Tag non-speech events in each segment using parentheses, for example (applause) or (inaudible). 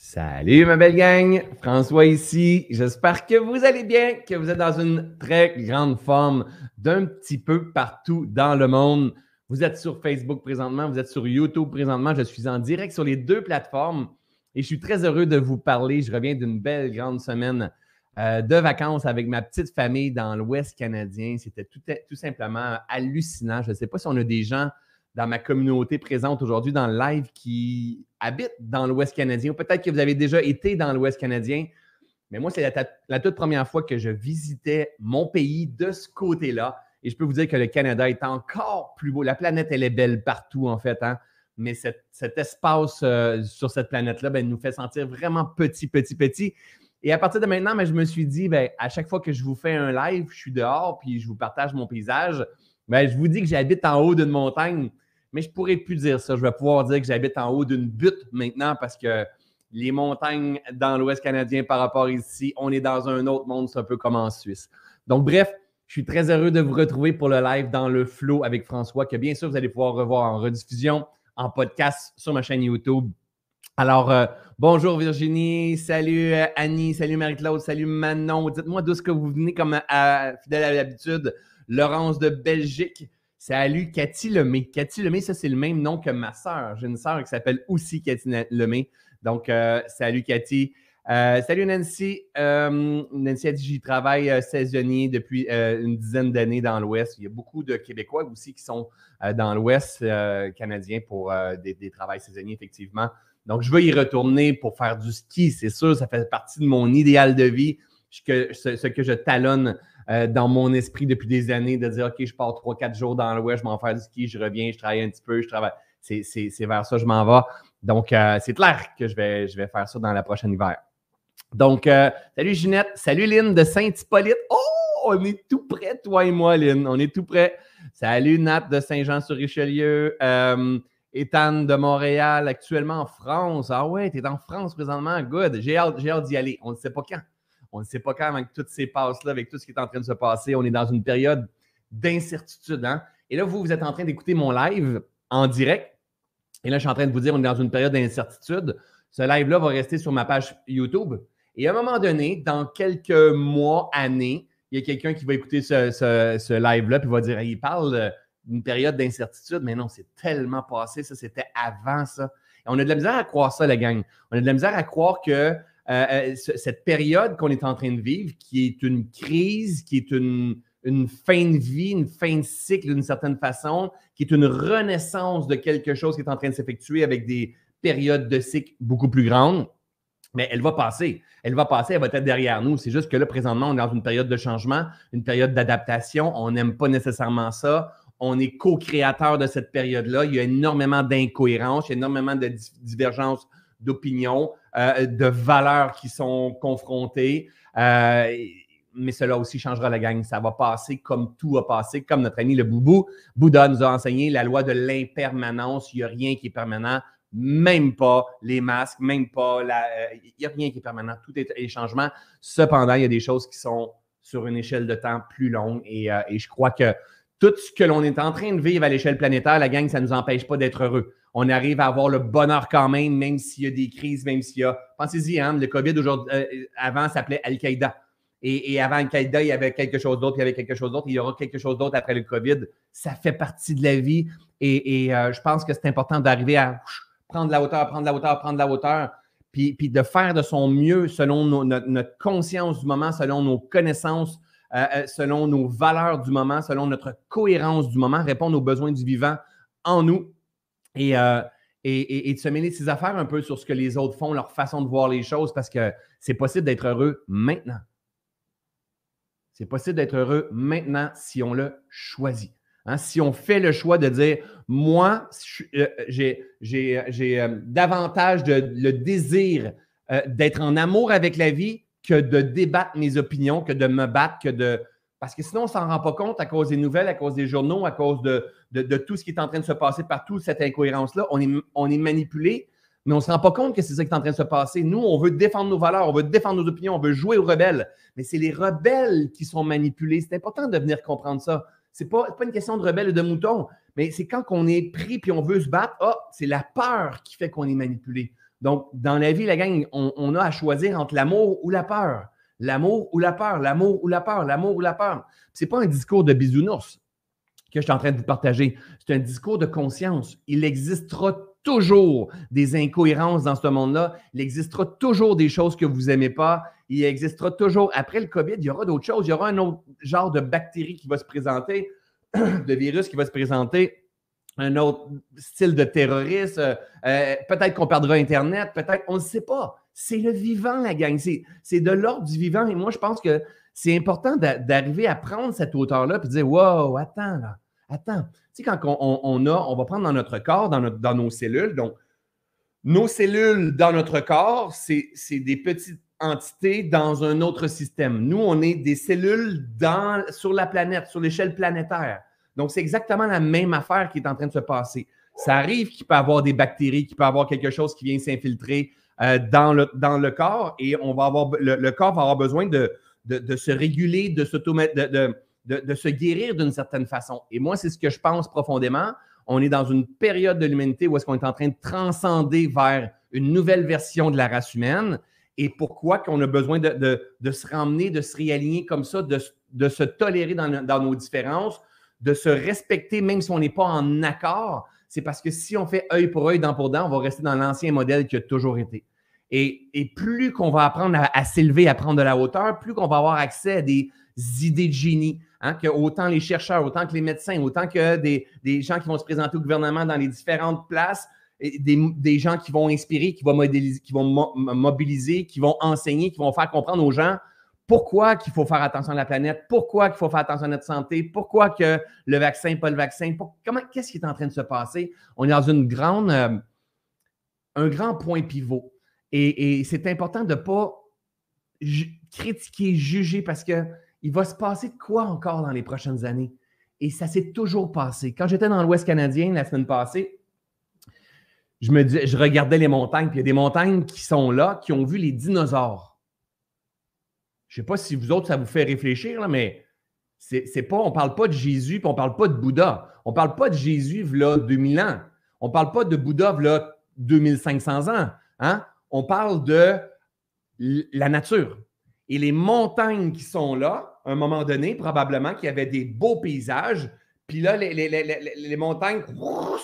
Salut ma belle gang, François ici. J'espère que vous allez bien, que vous êtes dans une très grande forme d'un petit peu partout dans le monde. Vous êtes sur Facebook présentement, vous êtes sur YouTube présentement. Je suis en direct sur les deux plateformes et je suis très heureux de vous parler. Je reviens d'une belle grande semaine euh, de vacances avec ma petite famille dans l'Ouest canadien. C'était tout, tout, simplement hallucinant. Je ne sais pas si on a des gens dans ma communauté présente aujourd'hui dans le live qui habitent dans l'Ouest canadien, ou peut-être que vous avez déjà été dans l'Ouest canadien. Mais moi, c'est la, toute première fois que je visitais mon pays de ce côté-là. Et je peux vous dire que le Canada est encore plus beau. La planète, elle est belle partout, en fait. Hein? Mais cet espace euh, sur cette planète-là ben, nous fait sentir vraiment petit, petit, petit. Et à partir de maintenant, ben, je me suis dit, ben, à chaque fois que je vous fais un live, je suis dehors, puis je vous partage mon paysage, ben, je vous dis que j'habite en haut d'une montagne mais je ne pourrais plus dire ça. Je vais pouvoir dire que j'habite en haut d'une butte maintenant parce que les montagnes dans l'Ouest canadien par rapport ici, on est dans un autre monde, c'est un peu comme en Suisse. Donc, bref, je suis très heureux de vous retrouver pour le live dans le flow avec François, que bien sûr, vous allez pouvoir revoir en rediffusion, en podcast sur ma chaîne YouTube. Alors, euh, bonjour Virginie, salut euh, Annie, salut Marie-Claude, salut Manon. Dites-moi d'où est-ce que vous venez comme à, fidèle à l'habitude. Laurence de Belgique, Salut Cathy Lemay. Cathy Lemay, ça, c'est le même nom que ma sœur. J'ai une sœur qui s'appelle aussi Cathy Lemay. Donc, euh, salut Cathy. Euh, salut Nancy. Euh, Nancy a dit j'y travaille saisonnier depuis une dizaine d'années dans l'Ouest. Il y a beaucoup de Québécois aussi qui sont dans l'Ouest canadien pour des, des travails saisonniers, effectivement. Donc, je veux y retourner pour faire du ski, c'est sûr. Ça fait partie de mon idéal de vie, ce que je talonne euh, dans mon esprit depuis des années de dire OK, je pars trois, quatre jours dans l'Ouest, je m'en fais du ski, je reviens, je travaille un petit peu, je travaille. C'est, vers ça que je m'en vais. Donc, euh, c'est clair que je vais, je vais faire ça dans la prochaine hiver. Donc, euh, salut Ginette, salut Lynn de Saint-Hippolyte. Oh, on est tout près, toi et moi, Lynn. On est tout près. Salut Nat de Saint-Jean-sur-Richelieu. Ethan de Montréal, actuellement en France. Ah ouais, tu es en France présentement. Good. J'ai hâte, j'ai hâte d'y aller. On ne sait pas quand. On ne sait pas quand, avec toutes ces passes-là, avec tout ce qui est en train de se passer. On est dans une période d'incertitude. Hein? Et là, vous, vous êtes en train d'écouter mon live en direct. Et là, je suis en train de vous dire, on est dans une période d'incertitude. Ce live-là va rester sur ma page YouTube. Et à un moment donné, dans quelques mois, années, il y a quelqu'un qui va écouter ce, live-là et va dire il parle d'une période d'incertitude, mais non, c'est tellement passé, ça, c'était avant ça. Et on a de la misère à croire ça, la gang. On a de la misère à croire que euh, euh, cette période qu'on est en train de vivre, qui est une crise, qui est une, fin de vie, une fin de cycle d'une certaine façon, qui est une renaissance de quelque chose qui est en train de s'effectuer avec des périodes de cycle beaucoup plus grandes. Mais elle va passer. Elle va passer, elle va être derrière nous. C'est juste que là, présentement, on est dans une période de changement, une période d'adaptation. On n'aime pas nécessairement ça. On est co-créateur de cette période-là. Il y a énormément d'incohérences, énormément de divergences d'opinions. Euh, de valeurs qui sont confrontées. Euh, mais cela aussi changera la gang. Ça va passer comme tout a passé, comme notre ami le Boubou. Bouddha nous a enseigné la loi de l'impermanence. Il n'y a rien qui est permanent, même pas les masques, même pas la. Euh, il n'y a rien qui est permanent. Tout est les changements. Cependant, il y a des choses qui sont sur une échelle de temps plus longue et, et je crois que tout ce que l'on est en train de vivre à l'échelle planétaire, la gang, ça ne nous empêche pas d'être heureux on arrive à avoir le bonheur quand même, même s'il y a des crises, même s'il y a. Pensez-y, hein, le COVID aujourd'hui, euh, avant s'appelait Al-Qaïda. Et, avant Al-Qaïda, il y avait quelque chose d'autre, il y avait quelque chose d'autre, il y aura quelque chose d'autre après le COVID. Ça fait partie de la vie. Et, euh, je pense que c'est important d'arriver à prendre la hauteur, prendre la hauteur, prendre la hauteur, puis, puis de faire de son mieux selon notre, conscience du moment, selon nos connaissances, euh, selon nos valeurs du moment, selon notre cohérence du moment, répondre aux besoins du vivant en nous euh, et, et, de se mêler de ses affaires un peu sur ce que les autres font, leur façon de voir les choses, parce que c'est possible d'être heureux maintenant. C'est possible d'être heureux maintenant si on le choisit. Hein? Si on fait le choix de dire, moi, euh, j'ai euh, davantage de, le désir d'être en amour avec la vie que de débattre mes opinions, que de me battre, que de, parce que sinon, on ne s'en rend pas compte à cause des nouvelles, à cause des journaux, à cause de, tout ce qui est en train de se passer partout, cette incohérence-là. On est, on est manipulé, mais on ne se rend pas compte que c'est ça qui est en train de se passer. Nous, on veut défendre nos valeurs, on veut défendre nos opinions, on veut jouer aux rebelles. Mais c'est les rebelles qui sont manipulés. C'est important de venir comprendre ça. Ce n'est pas, une question de rebelles et de moutons, Mais c'est quand on est pris puis on veut se battre, ah, c'est la peur qui fait qu'on est manipulé. Donc, dans la vie, la gang, on, a à choisir entre l'amour ou la peur. L'amour ou la peur, l'amour ou la peur, l'amour ou la peur. Ce n'est pas un discours de bisounours que je suis en train de vous partager. C'est un discours de conscience. Il existera toujours des incohérences dans ce monde-là. Il existera toujours des choses que vous n'aimez pas. Il existera toujours, après le COVID, il y aura d'autres choses. Il y aura un autre genre de bactérie qui va se présenter, (clears throat) de virus qui va se présenter un autre style de terroriste. Euh, peut-être qu'on perdra Internet, peut-être, on ne sait pas. C'est le vivant, la gang. C'est de l'ordre du vivant. Et moi, je pense que c'est important d'arriver à prendre cette hauteur-là et dire Wow, attends, là, attends. Tu sais, quand on, a, on va prendre dans notre corps, dans, nos cellules. Donc, nos cellules dans notre corps, c'est des petites entités dans un autre système. Nous, on est des cellules sur la planète, sur l'échelle planétaire. Donc, c'est exactement la même affaire qui est en train de se passer. Ça arrive qu'il peut y avoir des bactéries, qu'il peut y avoir quelque chose qui vient s'infiltrer euh, dans, le, corps et on va avoir, le, corps va avoir besoin de, se réguler, de, de, de, se guérir d'une certaine façon. Et moi, c'est ce que je pense profondément. On est dans une période de l'humanité où est-ce qu'on est en train de transcender vers une nouvelle version de la race humaine. Et pourquoi qu'on a besoin de, se ramener, de se réaligner comme ça, de, se tolérer dans, dans nos différences, de se respecter même si on n'est pas en accord, c'est parce que si on fait œil pour œil, dent pour dent, on va rester dans l'ancien modèle qui a toujours été. Et, plus qu'on va apprendre à, s'élever, à prendre de la hauteur, plus qu'on va avoir accès à des idées de génie, hein, que autant les chercheurs, autant que les médecins, autant que des, gens qui vont se présenter au gouvernement dans les différentes places, des, gens qui vont inspirer, qui vont, modéliser, qui vont mobiliser, qui vont enseigner, qui vont faire comprendre aux gens pourquoi qu'il faut faire attention à la planète, pourquoi qu'il faut faire attention à notre santé, pourquoi que le vaccin, pas le vaccin, comment, qu'est-ce qui est en train de se passer? On est dans une grande, euh, un grand point pivot. Et, c'est important de ne pas critiquer, juger, parce qu'il va se passer quoi encore dans les prochaines années? Et ça s'est toujours passé. Quand j'étais dans l'Ouest canadien la semaine passée, je me je regardais les montagnes, puis il y a des montagnes qui sont là, qui ont vu les dinosaures. Je ne sais pas si vous autres, ça vous fait réfléchir, mais c'est pas, on ne parle pas de Jésus, puis on ne parle pas de Bouddha. On ne parle pas de Jésus, là, 2000 ans. On ne parle pas de Bouddha, là, 2500 ans. Hein? On parle de la nature. Et les montagnes qui sont là, à un moment donné, probablement qu'il y avait des beaux paysages. Puis là, les, montagnes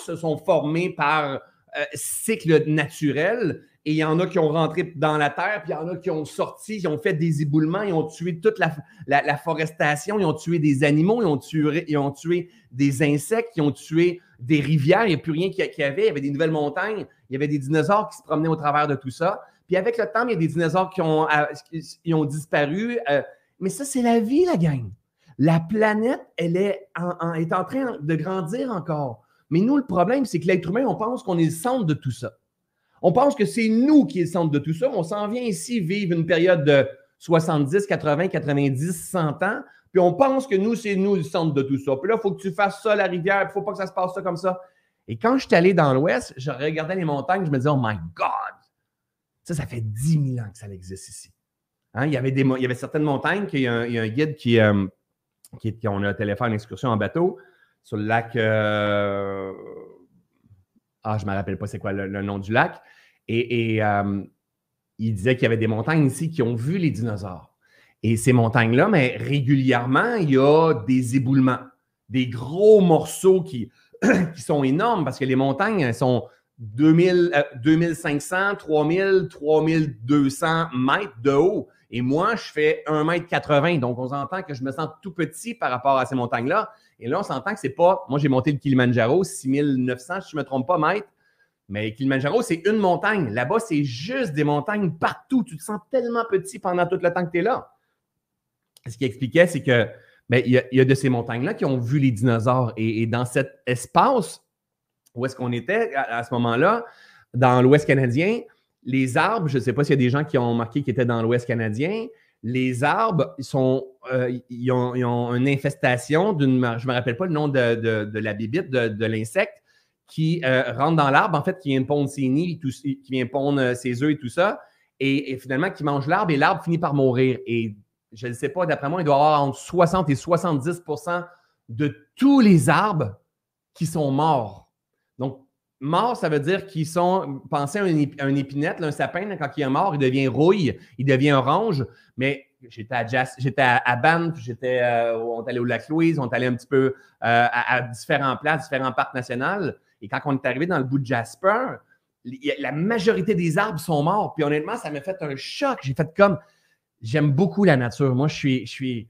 se sont formées par euh, cycle naturel et il y en a qui ont rentré dans la terre, puis il y en a qui ont sorti, ils ont fait des éboulements, ils ont tué toute la, la, forestation, ils ont tué des animaux, ils ont tué, ils ont tué des insectes, ils ont tué des rivières, il n'y a plus rien qu'il y avait, il y avait des nouvelles montagnes, il y avait des dinosaures qui se promenaient au travers de tout ça. Puis avec le temps, il y a des dinosaures qui ont, euh, ont disparu. Euh, mais ça, c'est la vie, la gang. La planète, elle est en, est en train de grandir encore. Mais nous, le problème, c'est que l'être humain, on pense qu'on est le centre de tout ça. On pense que c'est nous qui est le centre de tout ça. On s'en vient ici vivre une période de 70, 80, 90, 100 ans. Puis on pense que nous, c'est nous le centre de tout ça. Puis là, il faut que tu fasses ça, la rivière. Il ne faut pas que ça se passe ça comme ça. Et quand je suis allé dans l'Ouest, je regardais les montagnes, je me disais, oh my God! Ça, ça fait 10 000 ans que ça existe ici. Hein, il, y avait certaines montagnes, il y a un, guide qui, euh, a téléphone une excursion en bateau sur le lac. Euh, ah, je ne me rappelle pas c'est quoi le, nom du lac. Et, euh, il disait qu'il y avait des montagnes ici qui ont vu les dinosaures. Et ces montagnes-là, mais régulièrement, il y a des éboulements, des gros morceaux qui, (coughs) qui sont énormes parce que les montagnes sont 2000, 2500, 3000, 3200 mètres de haut. Et moi, je fais 1,80 m. Donc, on s'entend que je me sens tout petit par rapport à ces montagnes-là. Et là, on s'entend que c'est pas. Moi, j'ai monté le Kilimanjaro, 6900, si je ne me trompe pas, mètres. Mais Kilimanjaro, c'est une montagne. Là-bas, c'est juste des montagnes partout. Tu te sens tellement petit pendant tout le temps que tu es là. Ce qui expliquait, c'est que ben, il, y a, de ces montagnes-là qui ont vu les dinosaures. Et, dans cet espace où est-ce qu'on était à, ce moment-là, dans l'Ouest canadien, les arbres, je ne sais pas s'il y a des gens qui ont marqué qu'ils étaient dans l'Ouest canadien, les arbres sont, euh, ils, ont, une infestation d'une, je ne me rappelle pas le nom de, la bibite, de, l'insecte, qui euh, rentre dans l'arbre, en fait, qui vient pondre ses nids, qui vient pondre euh, ses œufs et tout ça, et, finalement qui mange l'arbre et l'arbre finit par mourir. Et je ne sais pas, d'après moi, il doit y avoir entre 60 et 70% de tous les arbres qui sont morts. Donc, mort, ça veut dire qu'ils sont, pensez à un, épinette, un sapin, quand il est mort, il devient rouille, il devient orange. Mais j'étais à, à, Banff, j'étais, euh, on est allé au Lac Louise, on est allé un petit peu euh, à, différents places, différents parcs nationaux. Et quand on est arrivé dans le bout de Jasper, la majorité des arbres sont morts. Puis honnêtement, ça m'a fait un choc. J'ai fait comme, j'aime beaucoup la nature. Moi, je suis,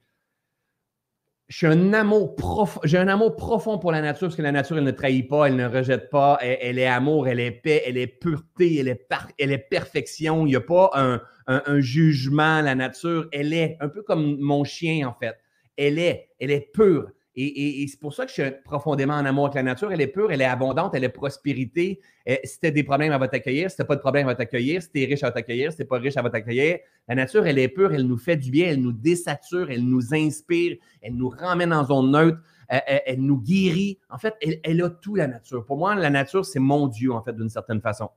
j'ai un amour profond, j'ai un amour profond pour la nature parce que la nature, elle ne trahit pas, elle ne rejette pas, elle, est amour, elle est paix, elle est pureté, elle est, elle est perfection. Il n'y a pas un, un, jugement, la nature, elle est un peu comme mon chien en fait. Elle est, elle est pure. Et, c'est pour ça que je suis profondément en amour avec la nature. Elle est pure, elle est abondante, elle est prospérité. si tu as des problèmes, elle va t'accueillir. Si tu pas de problème, elle va t'accueillir. Si tu es riche, elle va t'accueillir. Si tu pas riche, elle va t'accueillir. La nature, elle est pure, elle nous fait du bien, elle nous désature, elle nous inspire, elle nous ramène en zone neutre, elle, nous guérit. En fait, elle, a tout, la nature. Pour moi, la nature, c'est mon Dieu, en fait, d'une certaine façon.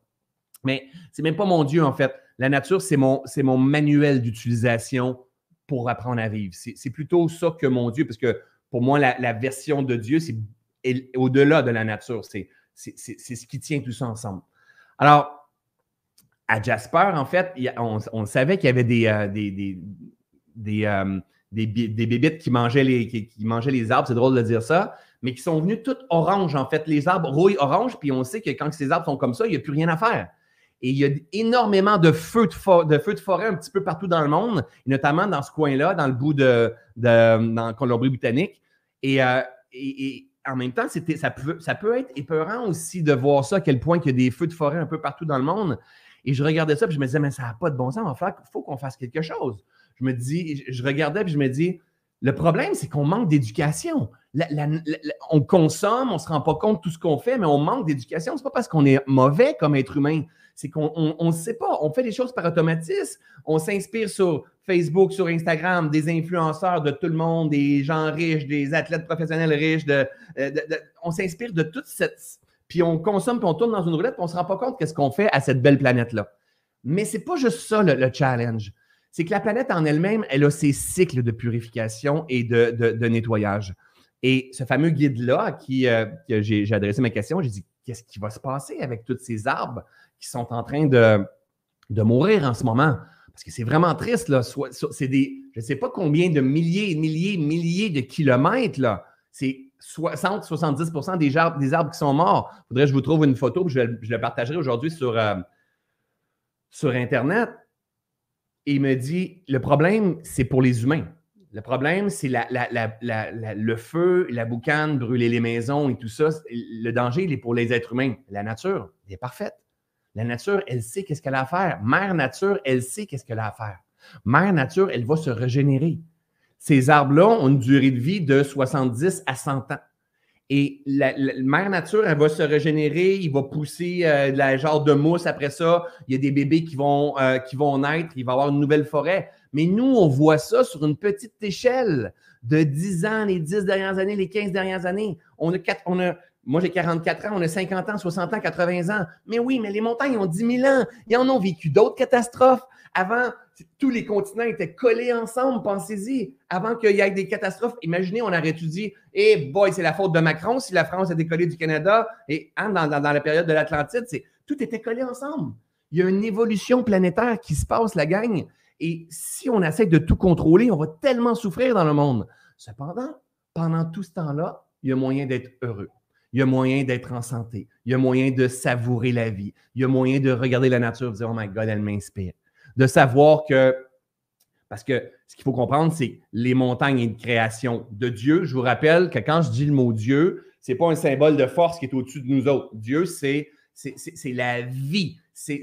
Mais c'est même pas mon Dieu, en fait. La nature, c'est mon, mon manuel d'utilisation pour apprendre à vivre. C'est plutôt ça que mon Dieu, parce que pour moi, la, version de Dieu, c'est au-delà de la nature. C'est ce qui tient tout ça ensemble. Alors, à Jasper, en fait, on, savait qu'il y avait des, euh, des, des, euh, bébites qui mangeaient, les, qui, mangeaient les arbres, c'est drôle de dire ça, mais qui sont venus toutes oranges, en fait. Les arbres rouillent orange, puis on sait que quand ces arbres sont comme ça, il n'y a plus rien à faire. Et il y a énormément de feux de, de, forêt un petit peu partout dans le monde, notamment dans ce coin-là, dans le bout de, de dans Colombie-Britannique. Euh, et, en même temps, ça, peut, ça peut être épeurant aussi de voir ça, à quel point il y a des feux de forêt un peu partout dans le monde. Et je regardais ça, puis je me disais, mais ça n'a pas de bon sens, il faut qu'on fasse quelque chose. Je me dis, je regardais, puis je me dis, le problème, c'est qu'on manque d'éducation. on consomme, on ne se rend pas compte de tout ce qu'on fait, mais on manque d'éducation. Ce n'est pas parce qu'on est mauvais comme être humain, c'est qu'on ne sait pas. On fait les choses par automatisme. On s'inspire sur Facebook, sur Instagram, des influenceurs de tout le monde, des gens riches, des athlètes professionnels riches. Euh, on s'inspire de toute cette. Puis on consomme, puis on tourne dans une roulette, puis on ne se rend pas compte qu'est-ce qu'on fait à cette belle planète-là. Mais ce n'est pas juste ça le, challenge. C'est que la planète en elle-même, elle a ses cycles de purification et de, nettoyage. Et ce fameux guide-là qui euh, j'ai adressé ma question, j'ai dit qu'est-ce qui va se passer avec tous ces arbres qui sont en train de, de mourir en ce moment? Parce que c'est vraiment triste, là. C'est des, je ne sais pas combien de milliers, milliers, milliers de kilomètres, là. C'est 60-70 des arbres, des arbres qui sont morts. Il faudrait que je vous trouve une photo, je, je le partagerai aujourd'hui sur, euh, sur Internet. Et il me dit, le problème, c'est pour les humains. Le problème, c'est le feu, la boucane, brûler les maisons et tout ça. Le danger, il est pour les êtres humains. La nature, elle est parfaite. La nature, elle sait qu'est-ce qu'elle a à faire. Mère Nature, elle sait qu'est-ce qu'elle a à faire. Mère Nature, elle va se régénérer. Ces arbres-là ont une durée de vie de 70 à 100 ans. Et la, mère nature, elle va se régénérer, il va pousser euh, la genre de mousse après ça. Il y a des bébés qui vont, euh, qui vont naître, il va y avoir une nouvelle forêt. Mais nous, on voit ça sur une petite échelle de 10 ans, les 10 dernières années, les 15 dernières années. On a, quatre, on a moi, j'ai 44 ans, on a 50 ans, 60 ans, 80 ans. Mais oui, mais les montagnes ont 10 000 ans. Ils en ont vécu d'autres catastrophes. Avant, tous les continents étaient collés ensemble, pensez-y. Avant qu'il y ait des catastrophes, imaginez, on aurait dit, eh boy, c'est la faute de Macron si la France a décollé du Canada. Et hein, dans, la période de l'Atlantide, tout était collé ensemble. Il y a une évolution planétaire qui se passe, la gang. Et si on essaie de tout contrôler, on va tellement souffrir dans le monde. Cependant, pendant tout ce temps-là, il y a moyen d'être heureux il y a moyen d'être en santé, il y a moyen de savourer la vie, il y a moyen de regarder la nature et de dire, oh my God, elle m'inspire. De savoir que, parce que ce qu'il faut comprendre, c'est les montagnes et une création de Dieu. Je vous rappelle que quand je dis le mot Dieu, ce n'est pas un symbole de force qui est au-dessus de nous autres. Dieu, c'est la vie, c'est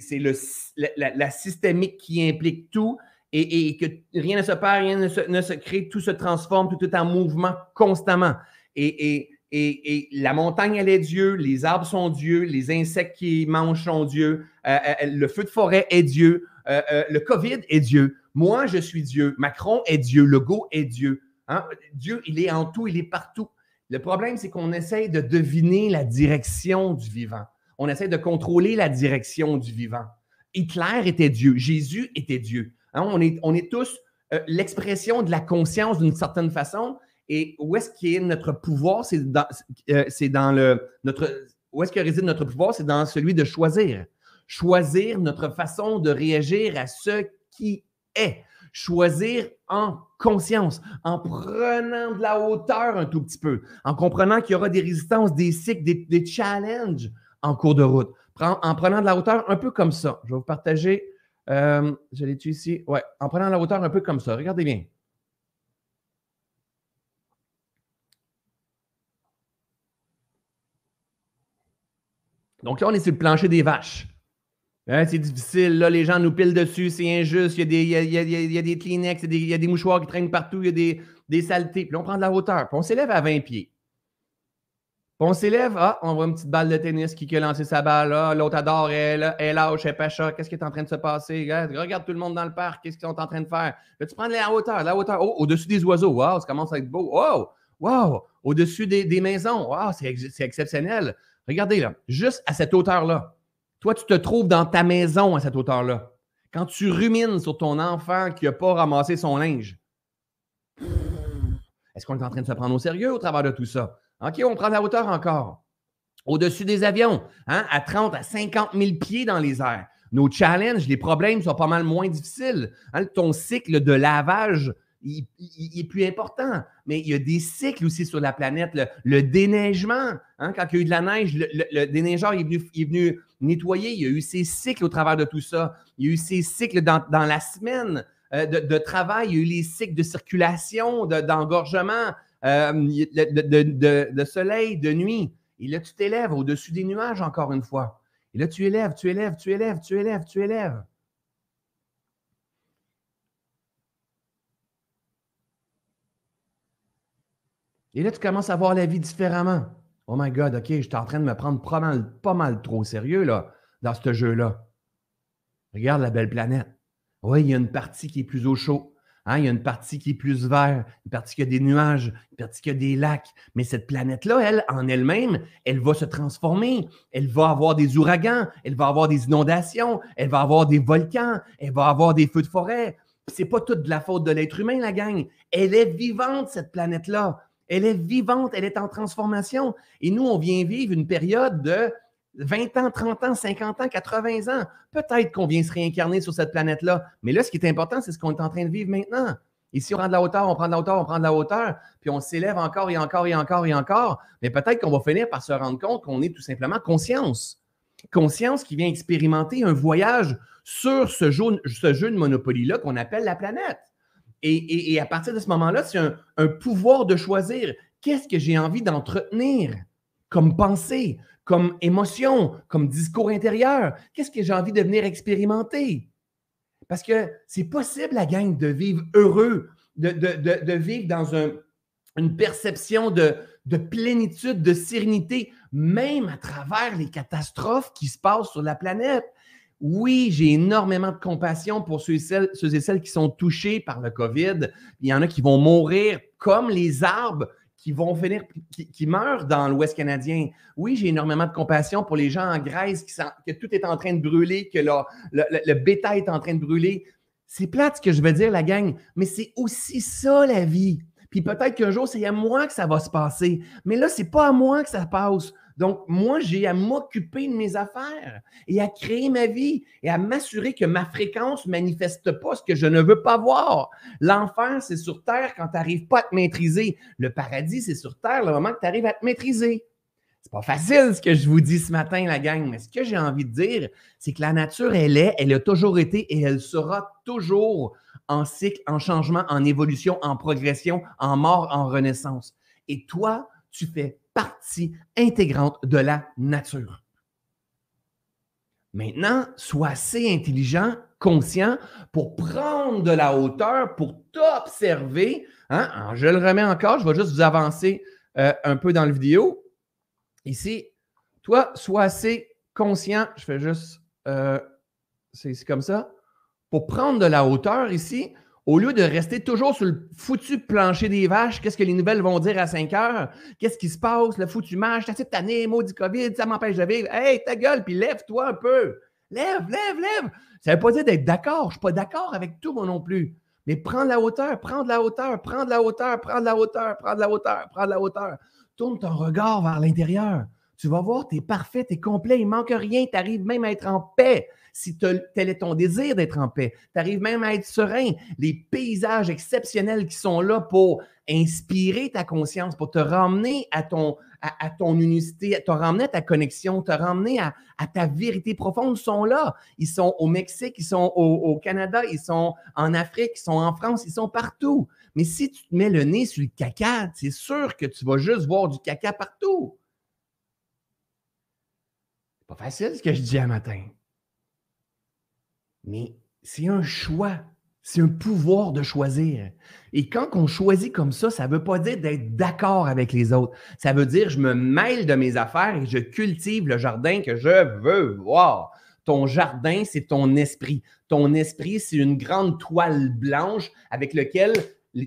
la, la, systémique qui implique tout et, que rien ne se perd, rien ne se, ne se, crée, tout se transforme, tout est en mouvement constamment. Et, et et, la montagne, elle est Dieu, les arbres sont Dieu, les insectes qui mangent sont Dieu, euh, euh, le feu de forêt est Dieu, euh, le COVID est Dieu. Moi, je suis Dieu. Macron est Dieu. Legault est Dieu. Hein? Dieu, il est en tout, il est partout. Le problème, c'est qu'on essaye de deviner la direction du vivant. On essaie de contrôler la direction du vivant. Hitler était Dieu. Jésus était Dieu. Hein? On est tous l'expression de la conscience d'une certaine façon, Et où est-ce qu'il est notre pouvoir? C'est dans, euh, c'est dans le. Notre, où est-ce que réside notre pouvoir? C'est dans celui de choisir. Choisir notre façon de réagir à ce qui est. Choisir en conscience, en prenant de la hauteur un tout petit peu, en comprenant qu'il y aura des résistances, des cycles, des, challenges en cours de route, en prenant de la hauteur un peu comme ça. Je vais vous partager, euh, je l'ai ici, ouais, en prenant de la hauteur un peu comme ça. Regardez bien. Donc là, on est sur le plancher des vaches. Hein, c'est difficile, là, les gens nous pilent dessus, c'est injuste, il y a des, il y a, il y a, des Kleenex, il y a des, mouchoirs qui traînent partout, il y a des, des saletés. Puis on prend de la hauteur, puis on s'élève à 20 pieds. Puis on s'élève, ah, on voit une petite balle de tennis qui, a lancé sa balle, là, l'autre adore, elle, elle lâche, elle pêche, qu'est-ce qui est en train de se passer? Regarde, tout le monde dans le parc, qu'est-ce qu'ils sont en train de faire? Là, tu prends de la hauteur, la hauteur, oh, au-dessus des oiseaux, wow, ça commence à être beau, wow, wow, au-dessus des, des maisons, wow, c'est exceptionnel. Regardez là, juste à cette hauteur-là. Toi, tu te trouves dans ta maison à cette hauteur-là. Quand tu rumines sur ton enfant qui n'a pas ramassé son linge, est-ce qu'on est en train de se prendre au sérieux au travers de tout ça? OK, on prend la hauteur encore. Au-dessus des avions, hein, à 30 à 50 000 pieds dans les airs. Nos challenges, les problèmes sont pas mal moins difficiles. Hein, ton cycle de lavage il, est plus important. Mais il y a des cycles aussi sur la planète. Le, déneigement, hein, quand il y a eu de la neige, le, déneigeur est venu, nettoyer. Il y a eu ses cycles au travers de tout ça. Il y a eu ses cycles dans, la semaine euh, de, travail. Il y a eu les cycles de circulation, d'engorgement, euh, de, soleil, de nuit. Et là, tu t'élèves au-dessus des nuages encore une fois. Et là, tu élèves, tu élèves, tu élèves, tu élèves, tu élèves. Et là, tu commences à voir la vie différemment. Oh my God, OK, je suis en train de me prendre pas mal, pas mal trop sérieux là, dans ce jeu-là. Regarde la belle planète. Oui, il y a une partie qui est plus au chaud. Hein, il y a une partie qui est plus vert, une partie qui a des nuages, une partie qui a des lacs. Mais cette planète-là, elle, en elle-même, elle va se transformer. Elle va avoir des ouragans, elle va avoir des inondations, elle va avoir des volcans, elle va avoir des feux de forêt. C'est pas toute de la faute de l'être humain, la gang. Elle est vivante, cette planète-là. Elle est vivante, elle est en transformation. Et nous, on vient vivre une période de 20 ans, 30 ans, 50 ans, 80 ans. Peut-être qu'on vient se réincarner sur cette planète-là. Mais là, ce qui est important, c'est ce qu'on est en train de vivre maintenant. Ici, on prend de la hauteur, on prend de la hauteur, on prend de la hauteur, puis on s'élève encore et encore et encore et encore. Mais peut-être qu'on va finir par se rendre compte qu'on est tout simplement conscience. Conscience qui vient expérimenter un voyage sur ce jeu, ce jeu de Monopoly-là qu'on appelle la planète. Et, à partir de ce moment-là, c'est un, pouvoir de choisir qu'est-ce que j'ai envie d'entretenir comme pensée, comme émotion, comme discours intérieur? Qu'est-ce que j'ai envie de venir expérimenter? Parce que c'est possible, la gang, de vivre heureux, de, vivre dans une perception de, de plénitude, de sérénité, même à travers les catastrophes qui se passent sur la planète. Oui, j'ai énormément de compassion pour ceux et, celles, qui sont touchés par le COVID. Il y en a qui vont mourir comme les arbres qui vont finir, qui, meurent dans l'Ouest canadien. Oui, j'ai énormément de compassion pour les gens en Grèce qui que tout est en train de brûler, que le, le bétail est en train de brûler. C'est plate ce que je veux dire, la gang, mais c'est aussi ça la vie. Puis peut-être qu'un jour, c'est à moi que ça va se passer. Mais là, c'est pas à moi que ça passe. Donc, moi, j'ai à m'occuper de mes affaires et à créer ma vie et à m'assurer que ma fréquence ne manifeste pas ce que je ne veux pas voir. L'enfer, c'est sur Terre quand tu n'arrives pas à te maîtriser. Le paradis, c'est sur Terre le moment que tu arrives à te maîtriser. C'est pas facile ce que je vous dis ce matin, la gang, mais ce que j'ai envie de dire, c'est que la nature, elle est, elle a toujours été et elle sera toujours en cycle, en changement, en évolution, en progression, en mort, en renaissance. Et toi, tu fais partie intégrante de la nature. Maintenant, sois assez intelligent, conscient pour prendre de la hauteur, pour t'observer. Hein? Je le remets encore, je vais juste vous avancer euh, un peu dans la vidéo. Ici, toi, sois assez conscient. Je fais juste, euh, c'est comme ça. Pour prendre de la hauteur ici, au lieu de rester toujours sur le foutu plancher des vaches, qu'est-ce que les nouvelles vont dire à 5 heures? Qu'est-ce qui se passe? Le foutu match, cette année, maudit COVID, ça m'empêche de vivre. Hey, ta gueule, puis lève-toi un peu. Lève, lève, lève. Ça ne veut pas dire d'être d'accord. Je ne suis pas d'accord avec tout, moi non plus. Mais prends de la hauteur, prends de la hauteur, prends de la hauteur, prends de la hauteur, prends de la hauteur, prends de la hauteur. Tourne ton regard vers l'intérieur. Tu vas voir, tu es parfait, tu es complet, il manque rien, tu arrives même à être en paix si tel est ton désir d'être en paix. Tu arrives même à être serein. Les paysages exceptionnels qui sont là pour inspirer ta conscience, pour te ramener à ton, à, unicité, te ramener à ta connexion, te ramener à, ta vérité profonde sont là. Ils sont au Mexique, ils sont au, Canada, ils sont en Afrique, ils sont en France, ils sont partout. Mais si tu te mets le nez sur le caca, c'est sûr que tu vas juste voir du caca partout. C'est pas facile ce que je dis un matin. Mais c'est un choix. C'est un pouvoir de choisir. Et quand on choisit comme ça, ça ne veut pas dire d'être d'accord avec les autres. Ça veut dire je me mêle de mes affaires et je cultive le jardin que je veux voir. Ton jardin, c'est ton esprit. Ton esprit, c'est une grande toile blanche avec laquelle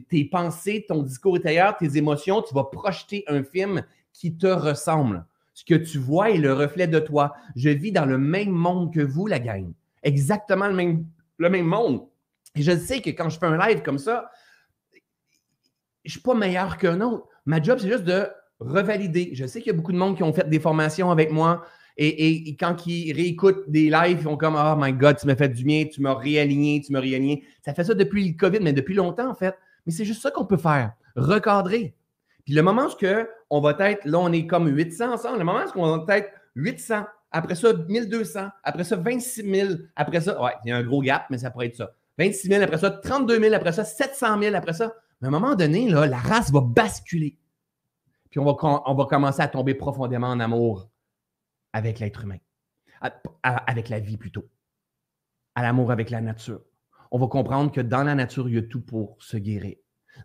tes pensées, ton discours intérieur, tes émotions, tu vas projeter un film qui te ressemble. Ce que tu vois est le reflet de toi. Je vis dans le même monde que vous, la gang exactement le même, le même monde. Et je sais que quand je fais un live comme ça, je ne suis pas meilleur qu'un autre. Ma job, c'est juste de revalider. Je sais qu'il y a beaucoup de monde qui ont fait des formations avec moi et, quand ils réécoutent des lives, ils font comme Oh my God, tu m'as fait du bien, tu m'as réaligné, tu m'as réaligné. Ça fait ça depuis le COVID, mais depuis longtemps en fait. Mais c'est juste ça qu'on peut faire, recadrer. Puis le moment où on va être, là on est comme 800 ensemble, le moment où on va être 800, après ça, 1200. Après ça, 26 000. Après ça, ouais, il y a un gros gap, mais ça pourrait être ça. 26 000, après ça, 32 000, après ça, 700 000, après ça. Mais à un moment donné, la race va basculer. Puis on va, on va commencer à tomber profondément en amour avec l'être humain, avec la vie plutôt, à l'amour avec la nature. On va comprendre que dans la nature, il y a tout pour se guérir.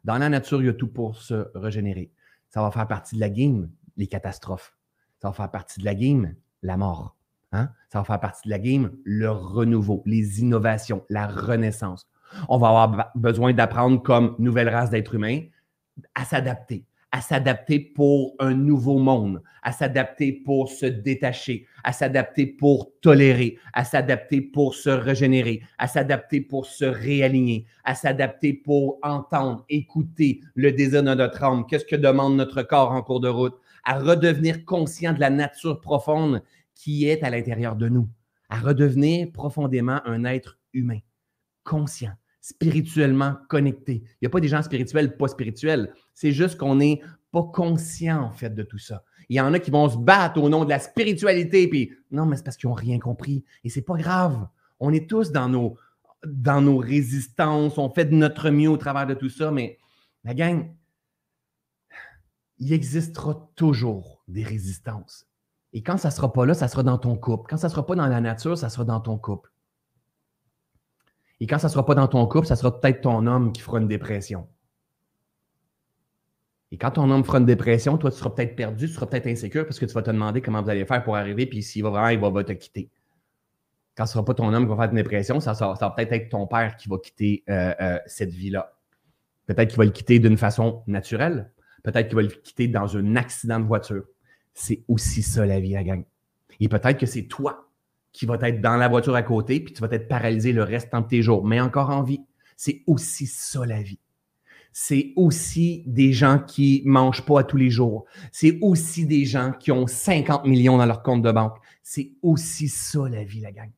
Dans la nature, il y a tout pour se régénérer. Ça va faire partie de la game, les catastrophes. Ça va faire partie de la game, la mort. Hein? Ça va faire partie de la game, le renouveau, les innovations, la renaissance. On va avoir besoin d'apprendre comme nouvelle race d'êtres humains à s'adapter, à s'adapter pour un nouveau monde, à s'adapter pour se détacher, à s'adapter pour tolérer, à s'adapter pour se régénérer, à s'adapter pour se réaligner, à s'adapter pour entendre, écouter le désir de notre âme. Qu'est-ce que demande notre corps en cours de route? À redevenir conscient de la nature profonde qui est à l'intérieur de nous, à redevenir profondément un être humain, conscient, spirituellement connecté. Il n'y a pas des gens spirituels, pas spirituels. C'est juste qu'on n'est pas conscient, en fait, de tout ça. Il y en a qui vont se battre au nom de la spiritualité, puis non, mais c'est parce qu'ils n'ont rien compris. Et c'est pas grave. On est tous dans nos, dans nos résistances, on fait de notre mieux au travers de tout ça, mais la gang, il existera toujours des résistances. Et quand ça ne sera pas là, ça sera dans ton couple. Quand ça ne sera pas dans la nature, ça sera dans ton couple. Et quand ça ne sera pas dans ton couple, ça sera peut-être ton homme qui fera une dépression. Et quand ton homme fera une dépression, toi, tu seras peut-être perdu, tu seras peut-être insécure parce que tu vas te demander comment vous allez faire pour arriver, puis s'il va vraiment, il va, te quitter. Quand ce ne sera pas ton homme qui va faire une dépression, ça, va peut-être être ton père qui va quitter euh, euh, cette vie-là. Peut-être qu'il va le quitter d'une façon naturelle, Peut-être qu'il va le quitter dans un accident de voiture. C'est aussi ça la vie, la gang. Et peut-être que c'est toi qui vas être dans la voiture à côté, puis tu vas être paralysé le restant de tes jours, mais encore en vie. C'est aussi ça la vie. C'est aussi des gens qui mangent pas tous les jours. C'est aussi des gens qui ont 50 millions dans leur compte de banque. C'est aussi ça la vie, la gang.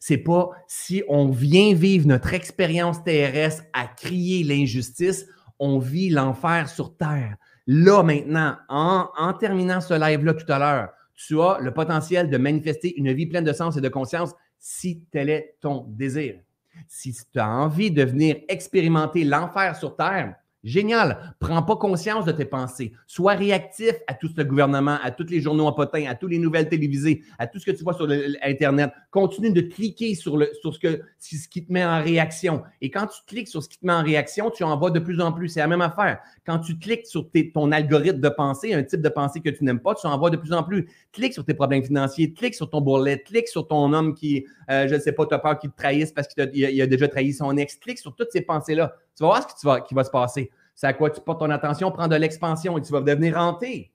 C'est pas si on vient vivre notre expérience TRS à crier l'injustice, on vit l'enfer sur terre. Là, maintenant, en, terminant ce live-là tout à l'heure, tu as le potentiel de manifester une vie pleine de sens et de conscience si tel est ton désir. Si tu as envie de venir expérimenter l'enfer sur terre, Génial. Prends pas conscience de tes pensées. Sois réactif à tout ce gouvernement, à tous les journaux en potin, à toutes les nouvelles télévisées, à tout ce que tu vois sur Internet. Continue de cliquer sur, le, sur ce, que, ce qui te met en réaction. Et quand tu cliques sur ce qui te met en réaction, tu en vois de plus en plus. C'est la même affaire. Quand tu cliques sur ton algorithme de pensée, un type de pensée que tu n'aimes pas, tu en vois de plus en plus. Clique sur tes problèmes financiers, clique sur ton bourrelet, clique sur ton homme qui, euh, je ne sais pas, tu as peur qu'il te trahisse parce qu'il a, déjà trahi son ex. Clique sur toutes ces pensées-là. Tu vas voir ce qui, va, qui va se passer. C'est à quoi tu portes ton attention, prends de l'expansion et tu vas devenir hanté.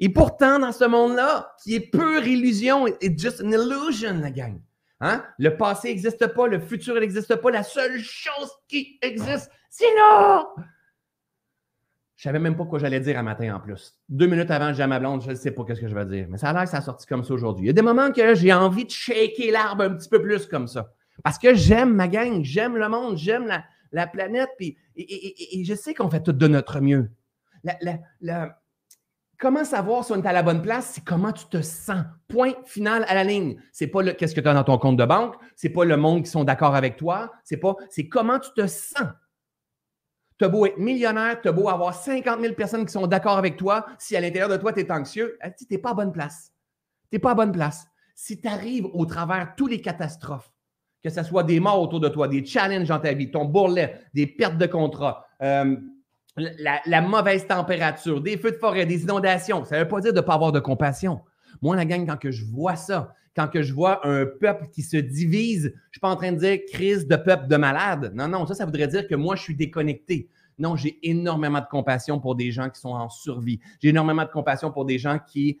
Et pourtant, dans ce monde-là, qui est pure illusion, it's just an illusion, la gang. Hein? Le passé n'existe pas, le futur n'existe pas. La seule chose qui existe, c'est là. Je savais même pas quoi j'allais dire un matin en plus. Deux minutes avant, j'ai ma blonde, je ne sais pas ce que je vais dire. Mais ça a l'air que ça a sorti comme ça aujourd'hui. Il y a des moments que j'ai envie de shaker l'arbre un petit peu plus comme ça. Parce que j'aime ma gang, j'aime le monde, j'aime la, planète, puis, et, je sais qu'on fait tout de notre mieux. comment savoir si on est à la bonne place, c'est comment tu te sens. Point final à la ligne. C'est pas le qu'est-ce que tu as dans ton compte de banque, c'est pas le monde qui sont d'accord avec toi, c'est pas, c'est comment tu te sens. Tu as beau être millionnaire, tu as beau avoir 50 000 personnes qui sont d'accord avec toi, si à l'intérieur de toi, tu es anxieux, tu n'es pas à bonne place. Tu n'es pas à bonne place. Si tu arrives au travers tous les catastrophes, que ce soit des morts autour de toi, des challenges dans ta vie, ton bourrelet, des pertes de contrat, euh, la, mauvaise température, des feux de forêt, des inondations, ça ne veut pas dire de ne pas avoir de compassion. Moi, la gang, quand que je vois ça, quand que je vois un peuple qui se divise, je ne suis pas en train de dire crise de peuple de malade. Non, non, ça, ça voudrait dire que moi, je suis déconnecté. Non, j'ai énormément de compassion pour des gens qui sont en survie. J'ai énormément de compassion pour des gens qui,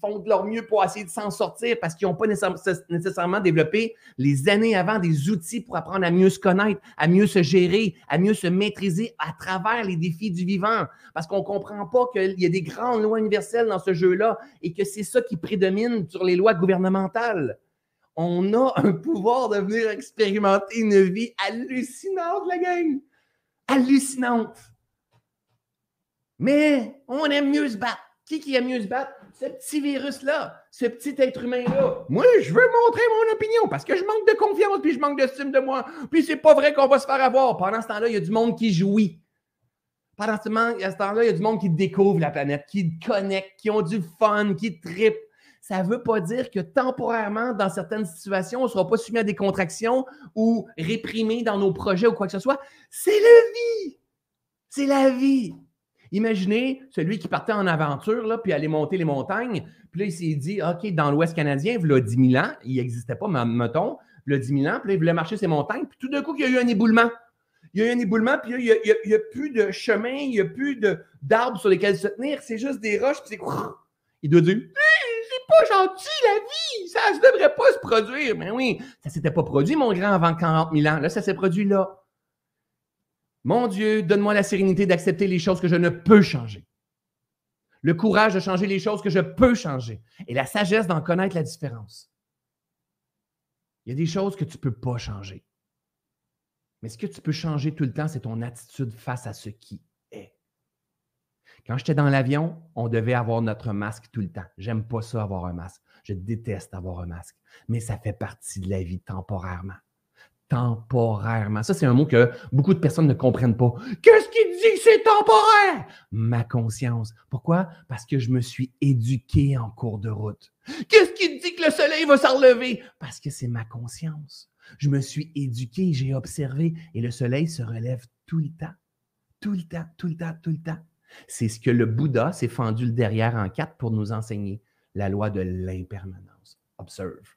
font de leur mieux pour essayer de s'en sortir parce qu'ils n'ont pas nécessairement développé les années avant des outils pour apprendre à mieux se connaître, à mieux se gérer, à mieux se maîtriser à travers les défis du vivant. Parce qu'on ne comprend pas qu'il y a des grandes lois universelles dans ce jeu-là et que c'est ça qui prédomine sur les lois gouvernementales on a un pouvoir de venir expérimenter une vie hallucinante, la gang hallucinante. Mais on aime mieux se battre. Qui qui aime mieux se battre? Ce petit virus-là, ce petit être humain-là. Moi, je veux montrer mon opinion parce que je manque de confiance puis je manque d'estime de moi. Puis c'est pas vrai qu'on va se faire avoir. Pendant ce temps-là, il y a du monde qui jouit. Pendant ce temps-là, il y a du monde qui découvre la planète, qui connecte, qui ont du fun, qui tripe. Ça ne veut pas dire que temporairement, dans certaines situations, on ne sera pas soumis à des contractions ou réprimé dans nos projets ou quoi que ce soit. C'est la vie. C'est la vie. Imaginez celui qui partait en aventure, là, puis allait monter les montagnes. Puis là, il s'est dit, OK, dans l'Ouest canadien, il y a 10 000 ans, il n'existait pas, mettons, il y a 10 000 ans, puis là, il voulait marcher ces montagnes. Puis tout d'un coup, il y a eu un éboulement. Il y a eu un éboulement, puis il n'y a, plus de chemin, il n'y a plus d'arbres sur lesquels se tenir. C'est juste des roches, puis c'est. Il doit dire pas gentil, la vie! Ça ne devrait pas se produire. Mais oui, ça ne s'était pas produit, mon grand, avant 40 000 ans. Là, ça s'est produit là. Mon Dieu, donne-moi la sérénité d'accepter les choses que je ne peux changer. Le courage de changer les choses que je peux changer. Et la sagesse d'en connaître la différence. Il y a des choses que tu ne peux pas changer. Mais ce que tu peux changer tout le temps, c'est ton attitude face à ce qui quand j'étais dans l'avion, on devait avoir notre masque tout le temps. J'aime pas ça avoir un masque. Je déteste avoir un masque. Mais ça fait partie de la vie temporairement. Temporairement. Ça, c'est un mot que beaucoup de personnes ne comprennent pas. Qu'est-ce qui dit? Que c'est temporaire? Ma conscience. Pourquoi? Parce que je me suis éduqué en cours de route. Qu'est-ce qui dit que le soleil va s'enlever? Parce que c'est ma conscience. Je me suis éduqué, j'ai observé et le soleil se relève tout le temps. Tout le temps, tout le temps, tout le temps. C'est ce que le Bouddha s'est fendu le derrière en quatre pour nous enseigner, la loi de l'impermanence. Observe.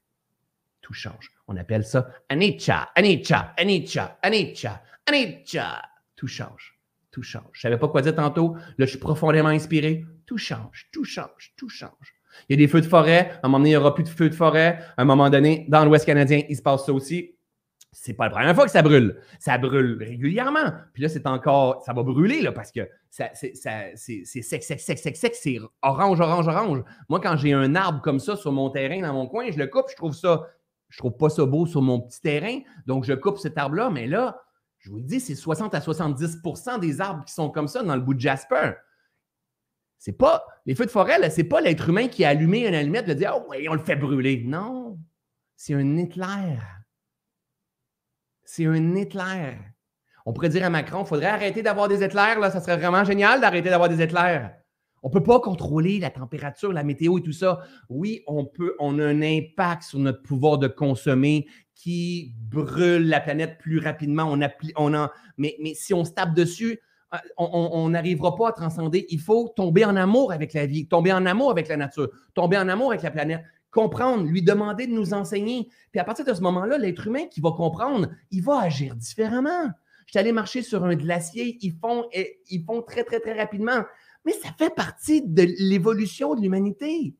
Tout change. On appelle ça anicca, anicca, anicca, anicca, anicca. Tout change. Tout change. Je ne savais pas quoi dire tantôt. Là, je suis profondément inspiré. Tout change, tout change, tout change. Il y a des feux de forêt. À un moment donné, il n'y aura plus de feux de forêt. À un moment donné, dans l'Ouest canadien, il se passe ça aussi c'est pas la première fois que ça brûle. Ça brûle régulièrement. Puis là, c'est encore, ça va brûler là, parce que c'est sec, sec, sec, sec, sec, c'est orange, orange, orange. Moi, quand j'ai un arbre comme ça sur mon terrain, dans mon coin, je le coupe, je trouve ça, je trouve pas ça beau sur mon petit terrain. Donc, je coupe cet arbre-là. Mais là, je vous le dis, c'est 60 à 70% des arbres qui sont comme ça dans le bout de Jasper. C'est pas, les feux de forêt, là, c'est pas l'être humain qui a allumé une allumette et dit, oh, oui, on le fait brûler. Non, c'est un Hitler c'est un Hitler. On pourrait dire à Macron, il faudrait arrêter d'avoir des éclairs, là, ça serait vraiment génial d'arrêter d'avoir des éclairs. On ne peut pas contrôler la température, la météo et tout ça. Oui, on peut, on a un impact sur notre pouvoir de consommer qui brûle la planète plus rapidement. On, mais si on se tape dessus, euh, on n'arrivera pas à transcender. Il faut tomber en amour avec la vie, tomber en amour avec la nature, tomber en amour avec la planète comprendre, lui demander de nous enseigner. Puis à partir de ce moment-là, l'être humain qui va comprendre, il va agir différemment. Je suis allé marcher sur un glacier, ils font, ils font très, très, très rapidement. Mais ça fait partie de l'évolution de l'humanité.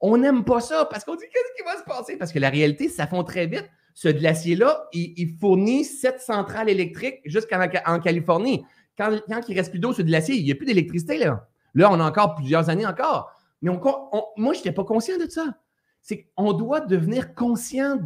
On n'aime pas ça parce qu'on dit qu'est-ce qui va se passer? Parce que la réalité, ça fond très vite. Ce glacier-là, il, fournit sept centrales électriques jusqu'en Californie. Quand, quand il reste plus d'eau sur le glacier, il n'y a plus d'électricité. Là. là, on a encore plusieurs années encore. Mais moi, je n'étais pas conscient de ça. C'est qu'on doit devenir conscient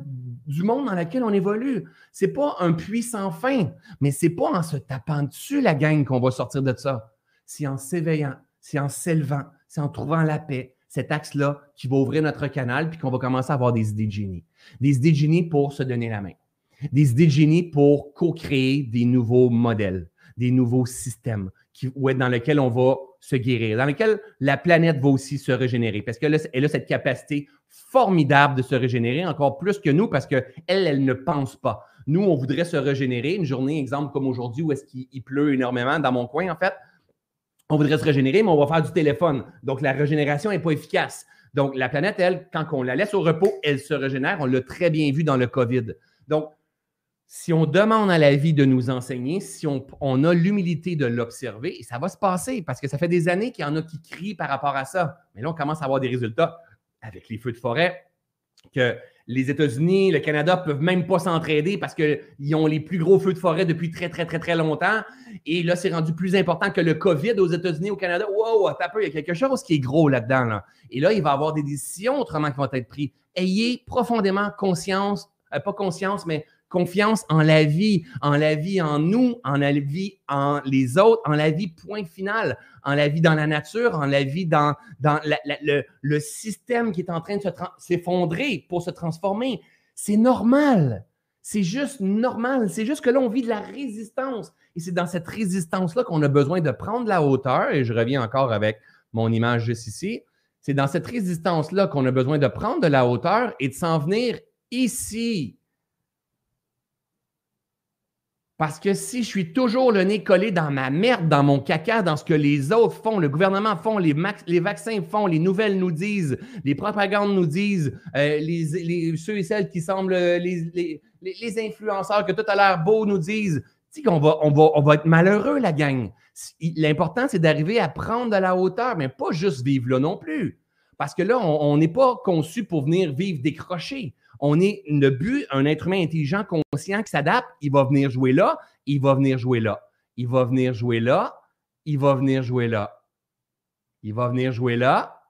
du monde dans lequel on évolue. C'est pas un puits sans fin, mais c'est pas en se tapant dessus la gang qu'on va sortir de ça. C'est en s'éveillant, c'est en s'élevant, c'est en trouvant la paix, cet axe-là qui va ouvrir notre canal puis qu'on va commencer à avoir des idées de. Des idées de pour se donner la main. Des idées de pour co-créer des nouveaux modèles, des nouveaux systèmes dans lesquels on va se guérir, dans lesquels la planète va aussi se régénérer. Parce qu'elle a cette capacité formidable de se régénérer, encore plus que nous, parce qu'elle, elle ne pense pas. Nous, on voudrait se régénérer. Une journée, exemple comme aujourd'hui, où est-ce qu'il pleut énormément dans mon coin, en fait, on voudrait se régénérer, mais on va faire du téléphone. Donc, la régénération n'est pas efficace. Donc, la planète, elle, quand on la laisse au repos, elle se régénère. On l'a très bien vu dans le COVID. Donc, si on demande à la vie de nous enseigner, si on, on a l'humilité de l'observer, ça va se passer parce que ça fait des années qu'il y en a qui crient par rapport à ça. Mais là, on commence à avoir des résultats avec les feux de forêt que les États-Unis, le Canada peuvent même pas s'entraider parce qu'ils ont les plus gros feux de forêt depuis très, très, très, très longtemps. Et là, c'est rendu plus important que le COVID aux États-Unis, au Canada. Wow, un peu, il y a quelque chose qui est gros là-dedans. Et là, il va y avoir des décisions autrement qui vont être prises. Ayez profondément conscience, euh, pas conscience, mais confiance en la vie, en la vie en nous, en la vie en les autres, en la vie point final, en la vie dans la nature, en la vie dans, dans le, système qui est en train de s'effondrer pour se transformer. C'est normal. C'est juste normal. C'est juste que là, on vit de la résistance. Et c'est dans cette résistance-là qu'on a besoin de prendre la hauteur. Et je reviens encore avec mon image juste ici. C'est dans cette résistance-là qu'on a besoin de prendre de la hauteur et de s'en venir ici, parce que si je suis toujours le nez collé dans ma merde, dans mon caca, dans ce que les autres font, le gouvernement font, les, vaccins font, les nouvelles nous disent, les propagandes nous disent, euh, ceux et celles qui semblent, les, influenceurs que tout a l'air beau nous disent, qu'on va, on va, on va être malheureux, la gang. L'important, c'est d'arriver à prendre de la hauteur, mais pas juste vivre là non plus. Parce que là, on n'est pas conçu pour venir vivre décroché. On est le but, un être humain intelligent, conscient, qui s'adapte, il va venir jouer là, il va venir jouer là, il va venir jouer là, il va venir jouer là, il va venir jouer là,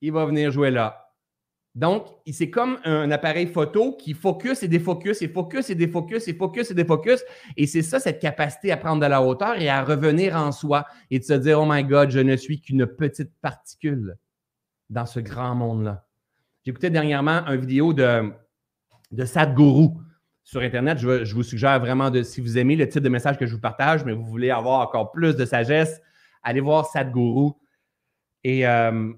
il va venir jouer là. Donc, c'est comme un appareil photo qui focus et défocus et focus et défocus et focus et défocus. Et c'est ça, cette capacité à prendre de la hauteur et à revenir en soi et de se dire, oh my God, je ne suis qu'une petite particule dans ce grand monde-là. J'écoutais dernièrement une vidéo de, de Sadhguru sur Internet. Je, vous suggère vraiment, de, si vous aimez le type de message que je vous partage, mais vous voulez avoir encore plus de sagesse, allez voir Sadhguru. Et euh,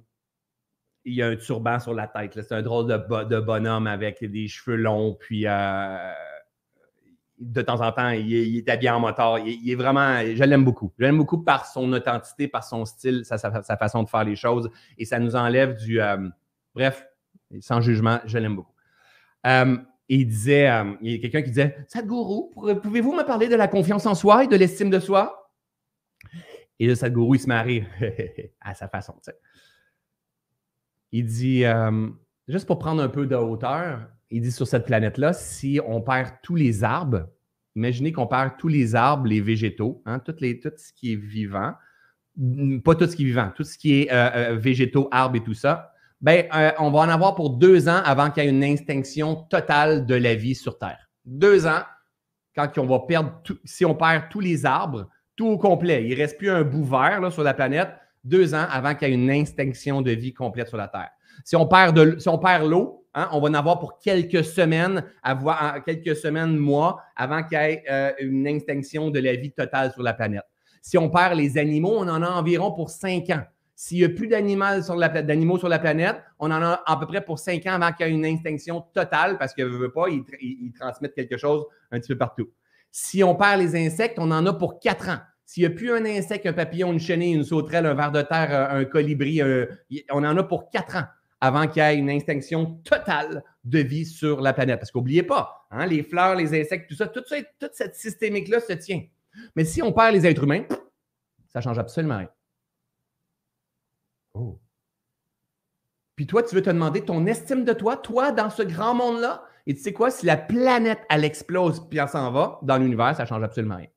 il y a un turban sur la tête. C'est un drôle de, bonhomme avec des cheveux longs. Puis euh, de temps en temps, il est, habillé en moteur. Il, est vraiment, je l'aime beaucoup. Je l'aime beaucoup par son authenticité, par son style, sa, façon de faire les choses. Et ça nous enlève du. Euh, bref, sans jugement, je l'aime beaucoup. Euh, il disait, euh, il y a quelqu'un qui disait Sadhguru, pouvez-vous me parler de la confiance en soi et de l'estime de soi? Et le Sadhguru, il se marie (laughs) à sa façon. Il dit euh, juste pour prendre un peu de hauteur, il dit sur cette planète-là, si on perd tous les arbres, imaginez qu'on perd tous les arbres, les végétaux, hein, tout, les, tout ce qui est vivant, pas tout ce qui est vivant, tout ce qui est végétaux, arbres et tout ça, ben, euh, on va en avoir pour deux ans avant qu'il y ait une extinction totale de la vie sur Terre. Deux ans, quand on va perdre, si on perd tous les arbres, tout au complet, il ne reste plus un bout vert sur la planète, deux ans avant qu'il y ait une extinction de vie complète sur la Terre. Si on perd, de, si l'eau, hein, on va en avoir pour quelques semaines, avoir, quelques semaines, mois, avant qu'il y ait euh, une extinction de la vie totale sur la planète. Si on perd les animaux, on en a environ pour cinq ans. S'il n'y a plus d'animaux sur, la, planète, on en a à peu près pour cinq ans avant qu'il y ait une extinction totale parce que veut pas, ils, transmettent quelque chose un petit peu partout. Si on perd les insectes, on en a pour quatre ans. S'il n'y a plus un insecte, un papillon, une chenille, une sauterelle, un ver de terre, un colibri, on en a pour quatre ans avant qu'il y ait une extinction totale de vie sur la planète. Parce qu'oubliez pas, hein, les fleurs, les insectes, tout ça, tout ça, toute cette systémique-là se tient. Mais si on perd les êtres humains, ça ne change absolument rien. Oh. Puis toi, tu veux te demander ton estime de toi, toi, dans ce grand monde-là? Et tu sais quoi? Si la planète, elle explose puis elle s'en va, dans l'univers, ça ne change absolument rien.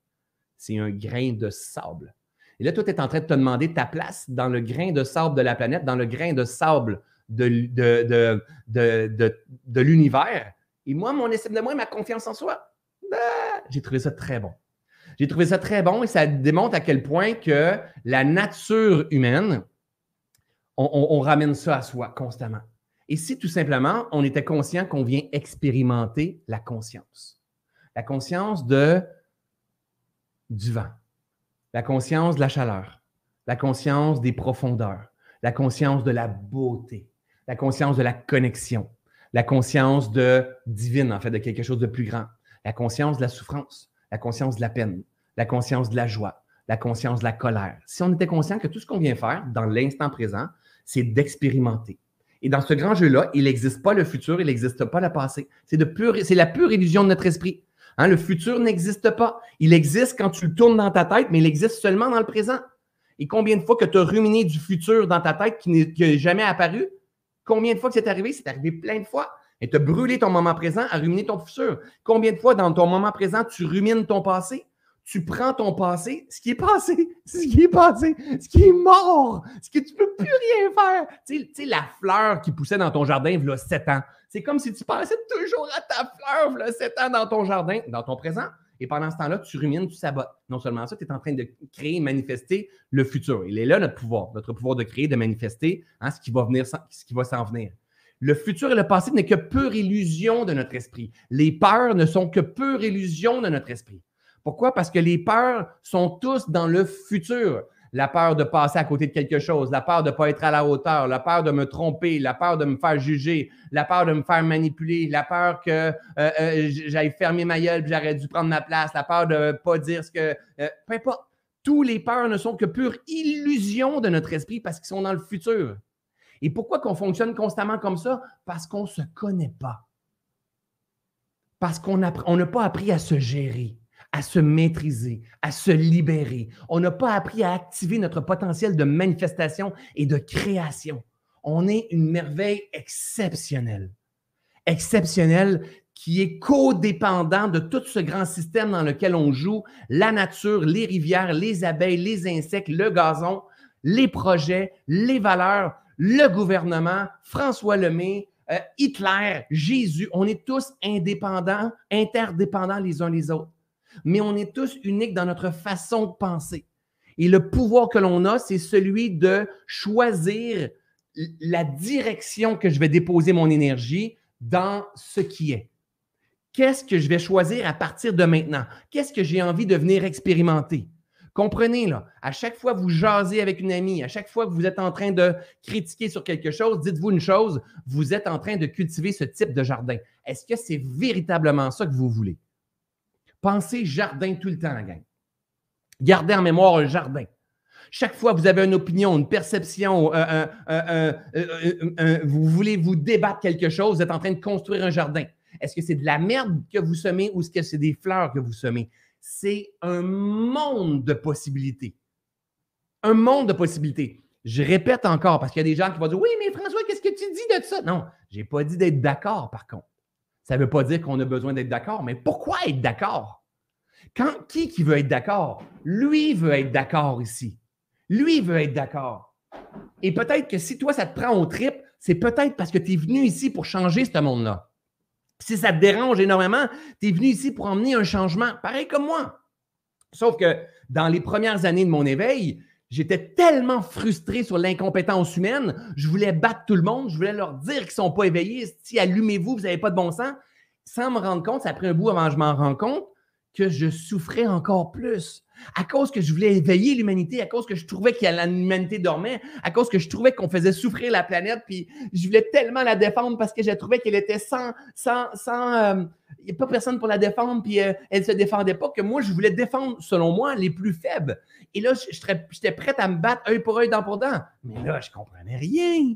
C'est un grain de sable. Et là, toi, tu es en train de te demander ta place dans le grain de sable de la planète, dans le grain de sable de, de, de, de l'univers. Et moi, mon estime de moi, ma confiance en soi, ben, j'ai trouvé ça très bon. J'ai trouvé ça très bon et ça démontre à quel point que la nature humaine, on, ramène ça à soi constamment. Et si tout simplement, on était conscient qu'on vient expérimenter la conscience. La conscience du vent, la conscience de la chaleur, la conscience des profondeurs, la conscience de la beauté, la conscience de la connexion, la conscience de divine, en fait, de quelque chose de plus grand, la conscience de la souffrance, la conscience de la peine, la conscience de la joie, la conscience la colère. Si on était conscient que tout ce qu'on vient faire dans l'instant présent, c'est d'expérimenter. Et dans ce grand jeu-là, il n'existe pas le futur, il n'existe pas le passé. C'est la pure illusion de notre esprit. Hein, le futur n'existe pas. Il existe quand tu le tournes dans ta tête, mais il existe seulement dans le présent. Et combien de fois que tu as ruminé du futur dans ta tête qui n'est jamais apparu? Combien de fois que c'est arrivé? C'est arrivé plein de fois. Et tu as brûlé ton moment présent à ruminer ton futur. Combien de fois dans ton moment présent, tu rumines ton passé? Tu prends ton passé, ce qui est passé, (laughs) ce qui est passé, ce qui est mort, ce que tu ne peux plus rien faire. Tu sais, la fleur qui poussait dans ton jardin il y a 7 ans. C'est comme si tu passais toujours à ta fleur il y a 7 ans dans ton jardin, dans ton présent. Et pendant ce temps-là, tu rumines, tu sabotes. Non seulement ça, tu es en train de créer, manifester le futur. Il est là notre pouvoir, notre pouvoir de créer, de manifester hein, ce qui va venir, ce qui va s'en venir. Le futur et le passé n'est que pure illusion de notre esprit. Les peurs ne sont que pure illusion de notre esprit. Pourquoi? Parce que les peurs sont tous dans le futur. La peur de passer à côté de quelque chose, la peur de ne pas être à la hauteur, la peur de me tromper, la peur de me faire juger, la peur de me faire manipuler, la peur que euh, euh, j'aille fermer ma gueule j'aurais dû prendre ma place, la peur de ne pas dire ce que. Euh, peu importe. Tous les peurs ne sont que pure illusion de notre esprit parce qu'ils sont dans le futur. Et pourquoi qu'on fonctionne constamment comme ça? Parce qu'on ne se connaît pas. Parce qu'on n'a pas appris à se gérer à se maîtriser, à se libérer. On n'a pas appris à activer notre potentiel de manifestation et de création. On est une merveille exceptionnelle. Exceptionnelle qui est codépendant de tout ce grand système dans lequel on joue, la nature, les rivières, les abeilles, les insectes, le gazon, les projets, les valeurs, le gouvernement, François Lemay, euh, Hitler, Jésus. On est tous indépendants, interdépendants les uns les autres mais on est tous uniques dans notre façon de penser. Et le pouvoir que l'on a, c'est celui de choisir la direction que je vais déposer mon énergie dans ce qui est. Qu'est-ce que je vais choisir à partir de maintenant? Qu'est-ce que j'ai envie de venir expérimenter? Comprenez, là, à chaque fois que vous jasez avec une amie, à chaque fois que vous êtes en train de critiquer sur quelque chose, dites-vous une chose, vous êtes en train de cultiver ce type de jardin. Est-ce que c'est véritablement ça que vous voulez? Pensez jardin tout le temps, gang. Gardez en mémoire un jardin. Chaque fois que vous avez une opinion, une perception, vous voulez vous débattre quelque chose, vous êtes en train de construire un jardin. Est-ce que c'est de la merde que vous semez ou est-ce que c'est des fleurs que vous semez? C'est un monde de possibilités. Un monde de possibilités. Je répète encore parce qu'il y a des gens qui vont dire Oui, mais François, qu'est-ce que tu dis de ça? Non, je n'ai pas dit d'être d'accord, par contre. Ça ne veut pas dire qu'on a besoin d'être d'accord, mais pourquoi être d'accord? Quand, qui qui veut être d'accord? Lui veut être d'accord ici. Lui veut être d'accord. Et peut-être que si toi, ça te prend au trip, c'est peut-être parce que tu es venu ici pour changer ce monde-là. Si ça te dérange énormément, tu es venu ici pour emmener un changement, pareil comme moi. Sauf que dans les premières années de mon éveil, J'étais tellement frustré sur l'incompétence humaine. Je voulais battre tout le monde. Je voulais leur dire qu'ils ne sont pas éveillés. Si allumez-vous, vous n'avez pas de bon sens. Sans me rendre compte, ça a pris un bout avant que je m'en rende compte que je souffrais encore plus. À cause que je voulais éveiller l'humanité, à cause que je trouvais que l'humanité dormait, à cause que je trouvais qu'on faisait souffrir la planète, puis je voulais tellement la défendre parce que je trouvais qu'elle était sans, sans, sans, euh, il n'y a pas personne pour la défendre, puis euh, elle ne se défendait pas, que moi, je voulais défendre, selon moi, les plus faibles. Et là, j'étais prête à me battre œil pour œil, dent pour dent. Mais là, je comprenais rien.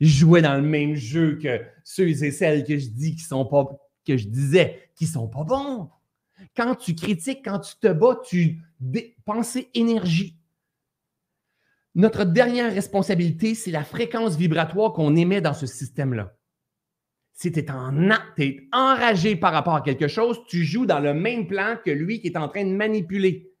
Je jouais dans le même jeu que ceux et celles que je dis qui sont pas, que je disais qui sont pas bons. Quand tu critiques, quand tu te bats, tu dépenses énergie. Notre dernière responsabilité, c'est la fréquence vibratoire qu'on émet dans ce système-là. Si tu es, es enragé par rapport à quelque chose, tu joues dans le même plan que lui qui est en train de manipuler.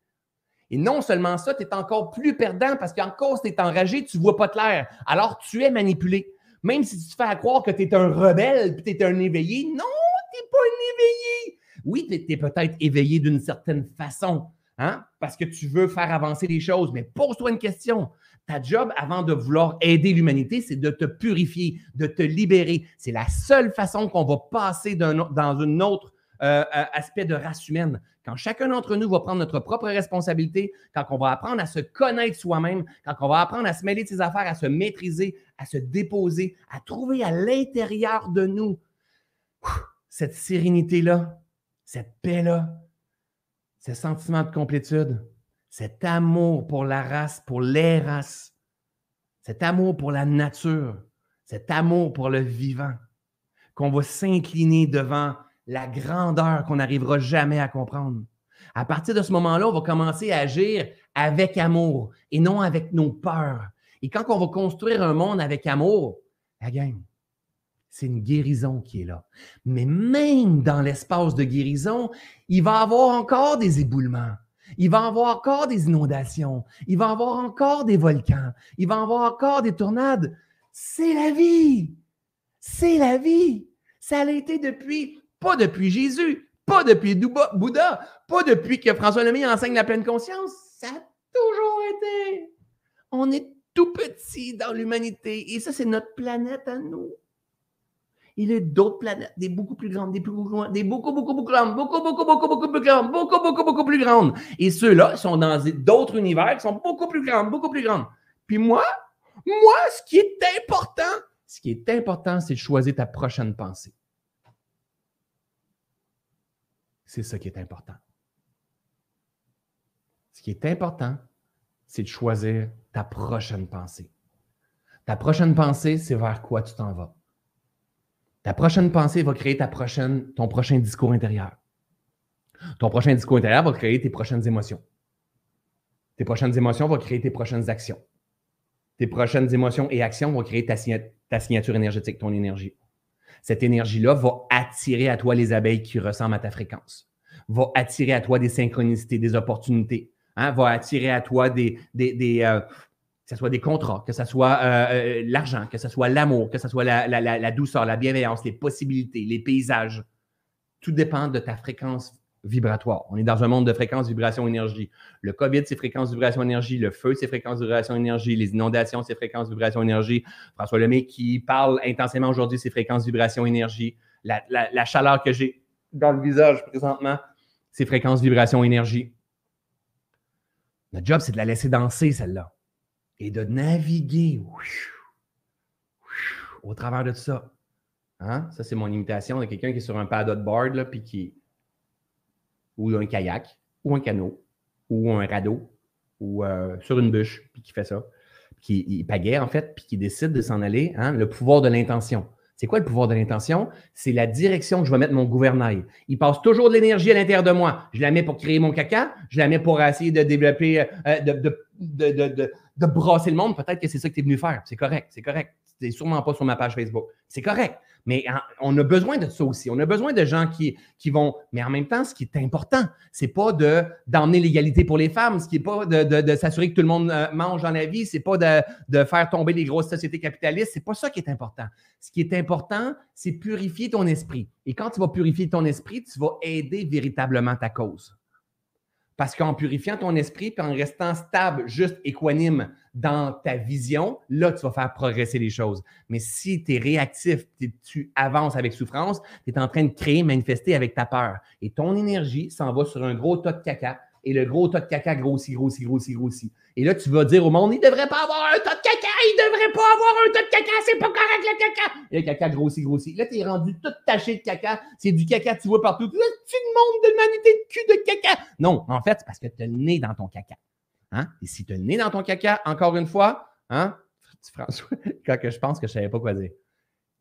Et non seulement ça, tu es encore plus perdant parce qu'en cause tu es enragé, tu ne vois pas clair. Alors tu es manipulé. Même si tu te fais croire que tu es un rebelle puis tu es un éveillé, non, tu n'es pas un éveillé. Oui, tu es, peut-être éveillé d'une certaine façon, hein, parce que tu veux faire avancer les choses, mais pose-toi une question. Ta job, avant de vouloir aider l'humanité, c'est de te purifier, de te libérer. C'est la seule façon qu'on va passer dans un autre euh, euh, aspect de race humaine. Quand chacun d'entre nous va prendre notre propre responsabilité, quand on va apprendre à se connaître soi-même, quand on va apprendre à se mêler de ses affaires, à se maîtriser, à se déposer, à trouver à l'intérieur de nous cette sérénité-là, cette paix-là, ce sentiment de complétude, cet amour pour la race, pour les races, cet amour pour la nature, cet amour pour le vivant, qu'on va s'incliner devant la grandeur qu'on n'arrivera jamais à comprendre. À partir de ce moment-là, on va commencer à agir avec amour et non avec nos peurs. Et quand on va construire un monde avec amour, la gang, c'est une guérison qui est là. Mais même dans l'espace de guérison, il va y avoir encore des éboulements. Il va y avoir encore des inondations. Il va y avoir encore des volcans. Il va y avoir encore des tornades. C'est la vie. C'est la vie. Ça a été depuis pas depuis Jésus, pas depuis Bouddha, pas depuis que François Lemay enseigne la pleine conscience. Ça a toujours été. On est tout petit dans l'humanité et ça, c'est notre planète à nous. Il y a d'autres planètes, des beaucoup plus grandes, des, plus grandes, des beaucoup, beaucoup, beaucoup grandes, beaucoup, beaucoup, beaucoup, beaucoup plus grandes, beaucoup, beaucoup, beaucoup plus grandes. Et ceux-là sont dans d'autres univers qui sont beaucoup plus grandes, beaucoup plus grandes. Puis moi, moi, ce qui est important, ce qui est important, c'est de choisir ta prochaine pensée. C'est ça qui est important. Ce qui est important, c'est de choisir ta prochaine pensée. Ta prochaine pensée, c'est vers quoi tu t'en vas. Ta prochaine pensée va créer ta prochaine, ton prochain discours intérieur. Ton prochain discours intérieur va créer tes prochaines émotions. Tes prochaines émotions vont créer tes prochaines actions. Tes prochaines émotions et actions vont créer ta, ta signature énergétique, ton énergie cette énergie-là va attirer à toi les abeilles qui ressemblent à ta fréquence, va attirer à toi des synchronicités, des opportunités, hein, va attirer à toi des, des, euh, que ce soit des contrats, que ce soit euh, euh, l'argent, que ce soit l'amour, que ce soit la, la, douceur, la bienveillance, les possibilités, les paysages. Tout dépend de ta fréquence vibratoire. On est dans un monde de fréquence, vibration, énergie. Le COVID, c'est fréquence, vibration, énergie. Le feu, c'est fréquence, vibration, énergie. Les inondations, c'est fréquence, vibration, énergie. François Lemay qui parle intensément aujourd'hui, c'est fréquence, vibration, énergie. La, chaleur que j'ai dans le visage présentement, c'est fréquence, vibration, énergie. Notre job, c'est de la laisser danser, celle-là. Et de naviguer au travers de tout ça. Hein? Ça, c'est mon imitation de quelqu'un qui est sur un paddleboard, là, puis qui, ou un kayak, ou un canot, ou un radeau, ou euh, sur une bûche, puis qui fait ça, qui il pagaie en fait, puis qui décide de s'en aller, hein, le pouvoir de l'intention. C'est quoi le pouvoir de l'intention? C'est la direction que je vais mettre mon gouvernail. Il passe toujours de l'énergie à l'intérieur de moi. Je la mets pour créer mon caca, je la mets pour essayer de développer, euh, de, de, de, de, brasser le monde. Peut-être que c'est ça que tu es venu faire. C'est correct, c'est correct. C'est sûrement pas sur ma page Facebook. C'est correct. Mais on a besoin de ça aussi. On a besoin de gens qui, vont. Mais en même temps, ce qui est important, c'est pas de, d'emmener l'égalité pour les femmes, ce qui n'est pas de, s'assurer que tout le monde euh, mange dans la vie, c'est pas de, de faire tomber les grosses sociétés capitalistes. C'est pas ça qui est important. Ce qui est important, c'est purifier ton esprit. Et quand tu vas purifier ton esprit, tu vas aider véritablement ta cause. Parce qu'en purifiant ton esprit, puis en restant stable, juste équanime dans ta vision, là, tu vas faire progresser les choses. Mais si tu es réactif, tu avances avec souffrance, tu es en train de créer, manifester avec ta peur. Et ton énergie s'en va sur un gros tas de caca et le gros tas de caca grossit, grossit, grossit, grossit. Et là, tu vas dire au monde, il devrait pas avoir un tas de caca, il devrait pas avoir un tas de caca, c'est pas correct le caca. Et le caca grossit, grossit. Là, tu es rendu tout taché de caca, c'est du caca, tu vois partout. Là, tu monde de l'humanité de cul de caca. Non, en fait, c'est parce que tu as le nez dans ton caca. Hein? Et si tu as le nez dans ton caca, encore une fois, hein, François, (laughs) quand je pense que je ne savais pas quoi dire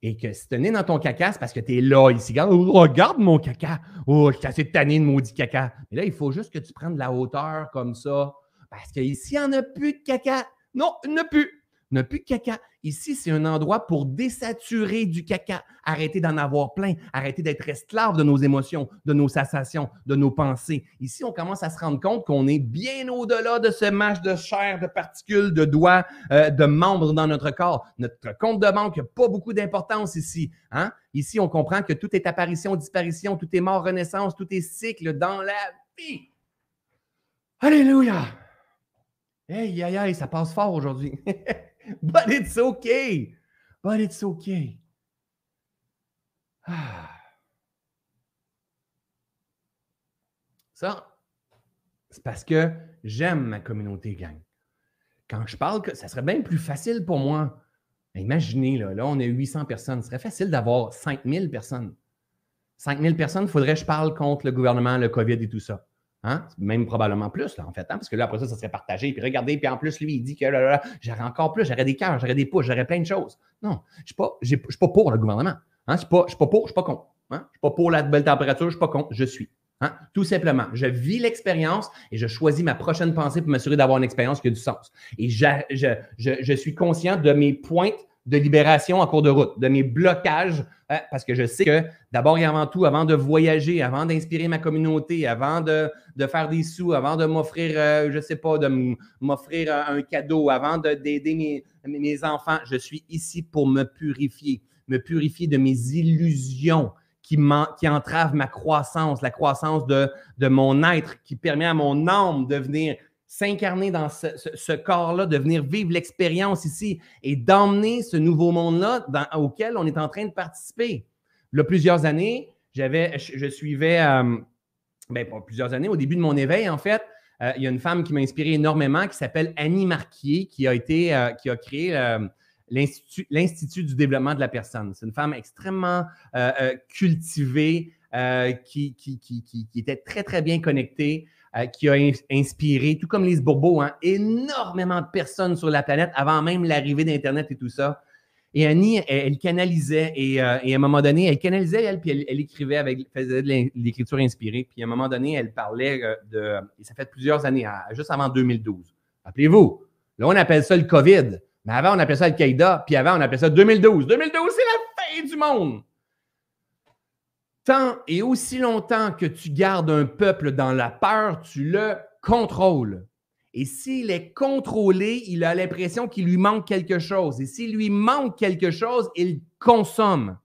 et que si tu es dans ton caca, c'est parce que tu es là, ici. Regarde mon caca. Oh, je suis assez tanné de maudit caca. Mais là, il faut juste que tu prennes de la hauteur comme ça. Parce qu'ici, il n'y en a plus de caca. Non, il n'y a plus. Il plus de caca. Ici, c'est un endroit pour désaturer du caca. Arrêtez d'en avoir plein. Arrêtez d'être esclave de nos émotions, de nos sensations, de nos pensées. Ici, on commence à se rendre compte qu'on est bien au-delà de ce match de chair, de particules, de doigts, euh, de membres dans notre corps. Notre compte de banque n'a pas beaucoup d'importance ici. Hein? Ici, on comprend que tout est apparition, disparition, tout est mort, renaissance, tout est cycle dans la vie. Alléluia! Hey, aïe, aïe, ça passe fort aujourd'hui. (laughs) (laughs) But it's okay. But it's okay. (sighs) Ça, c'est parce que j'aime ma communauté, gang. Quand je parle, ça serait bien plus facile pour moi. Imaginez, là, là on a 800 personnes. Ce serait facile d'avoir 5000 personnes. 5000 personnes, il faudrait que je parle contre le gouvernement, le COVID et tout ça. Hein? Même probablement plus, là, en fait, hein? parce que là, après ça, ça serait partagé. Puis regardez, puis en plus, lui, il dit que j'aurais encore plus, j'aurais des cœurs, j'aurais des pouces, j'aurais plein de choses. Non, je ne suis, pas pour le gouvernement. Hein? Je ne suis, pas, pour, je ne suis pas con. Hein? Je ne suis pas pour la belle température, je ne suis pas con, je suis. Tout simplement, je vis l'expérience et je choisis ma prochaine pensée pour m'assurer d'avoir une expérience qui a du sens. Et je, je, je suis conscient de mes pointes de libération en cours de route, de mes blocages, hein, parce que je sais que d'abord et avant tout, avant de voyager, avant d'inspirer ma communauté, avant de, faire des sous, avant de m'offrir, euh, je ne sais pas, de m'offrir un cadeau, avant d'aider mes, mes enfants, je suis ici pour me purifier, me purifier de mes illusions qui, entravent ma croissance, la croissance de mon être, qui permet à mon âme de venir s'incarner dans ce, corps-là, de venir vivre l'expérience ici et d'emmener ce nouveau monde-là auquel on est en train de participer. Là, plusieurs années, j'avais, je, suivais, euh, ben, plusieurs années, au début de mon éveil, en fait, euh, il y a une femme qui m'a inspiré énormément qui s'appelle Annie Marquier, qui a été, euh, qui a créé l'Institut du développement de la personne. C'est une femme extrêmement cultivée, qui, qui, qui, était très, très bien connectée. Euh, qui a inspiré, tout comme Lise Bourbeau, hein, énormément de personnes sur la planète avant même l'arrivée d'Internet et tout ça. Et Annie, elle, canalisait et, euh, et, à un moment donné, elle canalisait, elle, puis elle, écrivait avec, faisait de l'écriture inspirée. Puis à un moment donné, elle parlait euh, de, et ça fait plusieurs années, juste avant 2012. Rappelez-vous, là, on appelle ça le COVID. Mais avant, on appelait ça Al-Qaïda, puis avant, on appelait ça 2012. 2012, c'est la fin du monde. Tant et aussi longtemps que tu gardes un peuple dans la peur, tu le contrôles. Et s'il est contrôlé, il a l'impression qu'il lui manque quelque chose. Et s'il lui manque quelque chose, il consomme.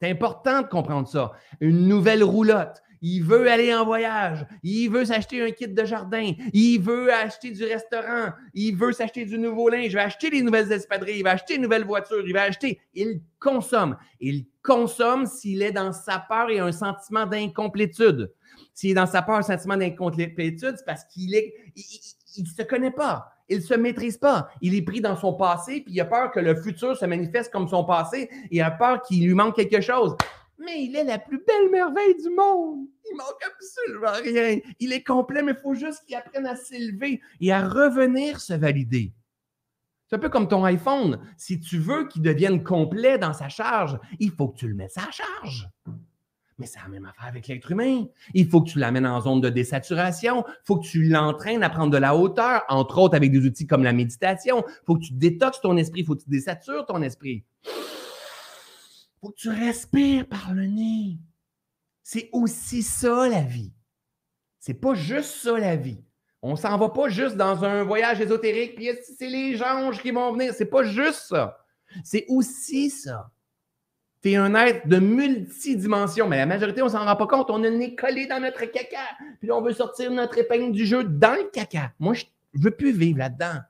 C'est important de comprendre ça. Une nouvelle roulotte, il veut aller en voyage, il veut s'acheter un kit de jardin, il veut acheter du restaurant, il veut s'acheter du nouveau linge, il va acheter des nouvelles espadrilles, il va acheter une nouvelle voiture, il va acheter. Il consomme. Il consomme s'il est dans sa peur et un sentiment d'incomplétude. S'il est dans sa peur, un sentiment d'incomplétude, c'est parce qu'il ne se connaît pas. Il ne se maîtrise pas. Il est pris dans son passé, puis il a peur que le futur se manifeste comme son passé. Il a peur qu'il lui manque quelque chose mais il est la plus belle merveille du monde. Il manque absolument rien. Il est complet, mais il faut juste qu'il apprenne à s'élever et à revenir se valider. C'est un peu comme ton iPhone. Si tu veux qu'il devienne complet dans sa charge, il faut que tu le mettes à charge. Mais c'est la même affaire avec l'être humain. Il faut que tu l'amènes en zone de désaturation. Il faut que tu l'entraînes à prendre de la hauteur, entre autres avec des outils comme la méditation. Il faut que tu détoxes ton esprit. Il faut que tu désatures ton esprit faut que tu respires par le nez. C'est aussi ça la vie. C'est pas juste ça la vie. On s'en va pas juste dans un voyage ésotérique, puis c'est les anges qui vont venir? C'est pas juste ça. C'est aussi ça. Tu es un être de multidimension, mais la majorité, on s'en rend pas compte. On est collé dans notre caca, puis on veut sortir notre épingle du jeu dans le caca. Moi, je ne veux plus vivre là-dedans.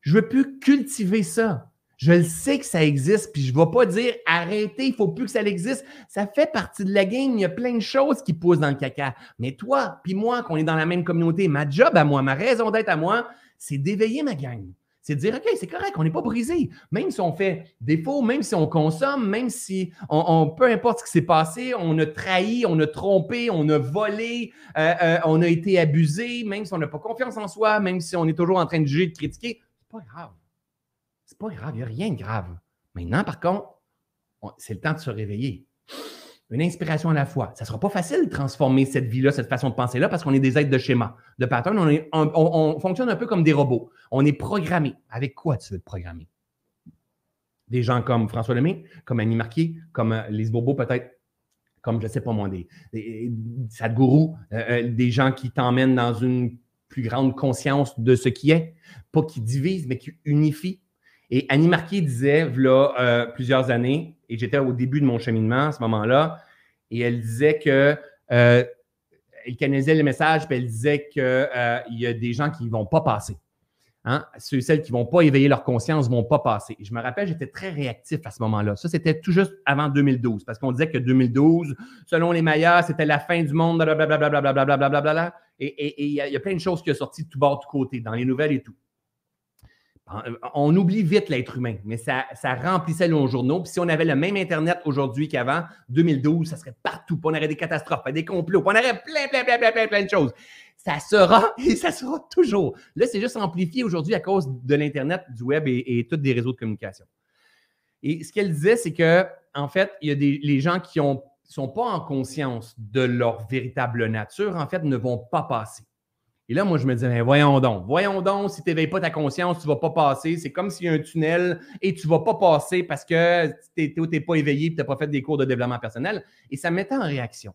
Je veux plus cultiver ça. Je le sais que ça existe, puis je ne vais pas dire arrêtez, il ne faut plus que ça existe. Ça fait partie de la game. Il y a plein de choses qui poussent dans le caca. Mais toi, puis moi, qu'on est dans la même communauté, ma job à moi, ma raison d'être à moi, c'est d'éveiller ma gang. C'est de dire, OK, c'est correct, on n'est pas brisé. Même si on fait défaut, même si on consomme, même si on, peu importe ce qui s'est passé, on a trahi, on a trompé, on a volé, euh, euh, on a été abusé, même si on n'a pas confiance en soi, même si on est toujours en train de juger, de critiquer, c'est pas grave. C'est pas grave, il n'y a rien de grave. Maintenant, par contre, c'est le temps de se réveiller. une inspiration à la fois. Ça ne sera pas facile de transformer cette vie-là, cette façon de penser-là, parce qu'on est des êtres de schéma, de pattern. On, on, fonctionne un peu comme des robots. On est programmé. Avec quoi tu veux te programmer? Des gens comme François Lemay, comme Annie Marquier, comme euh, Lise Bourbeau, peut-être, comme, je ne sais pas moi, des, des Sadhguru, euh, euh, des gens qui t'emmènent dans une plus grande conscience de ce qui est, pas qui divise, mais qui unifie. Et Annie Marquet disait, voilà euh, plusieurs années, et j'étais au début de mon cheminement à ce moment-là, et elle disait que euh, elle canalisait le message, puis elle disait qu'il euh, y a des gens qui ne vont pas passer. Hein? Ceux et celles qui ne vont pas éveiller leur conscience ne vont pas passer. je me rappelle, j'étais très réactif à ce moment-là. Ça, c'était tout juste avant 2012, parce qu'on disait que 2012, selon les meilleurs, c'était la fin du monde, blablabla. Et il y, a plein de choses qui sont sorties de tout bord, de tout côté, dans les nouvelles et tout. Euh, on oublie vite l'être humain, mais ça, remplissait nos journaux. Puis si on avait le même Internet aujourd'hui qu'avant, 2012, ça serait partout. on aurait des catastrophes, des complots, on aurait plein, plein, plein, plein, plein, de choses. Ça sera (laughs) et ça sera toujours. Là, c'est juste amplifié aujourd'hui à cause de l'Internet, du web et, et tous des réseaux de communication. Et ce qu'elle disait, c'est que, en fait, il y a des les gens qui ne sont pas en conscience de leur véritable nature, en fait, ne vont pas passer. Et là, moi, je me disais, voyons donc, voyons donc, si tu n'éveilles pas ta conscience, tu ne vas pas passer. C'est comme s'il y a un tunnel et tu ne vas pas passer parce que tu n'es pas éveillé et tu n'as pas fait des cours de développement personnel. Et ça me mettait en réaction.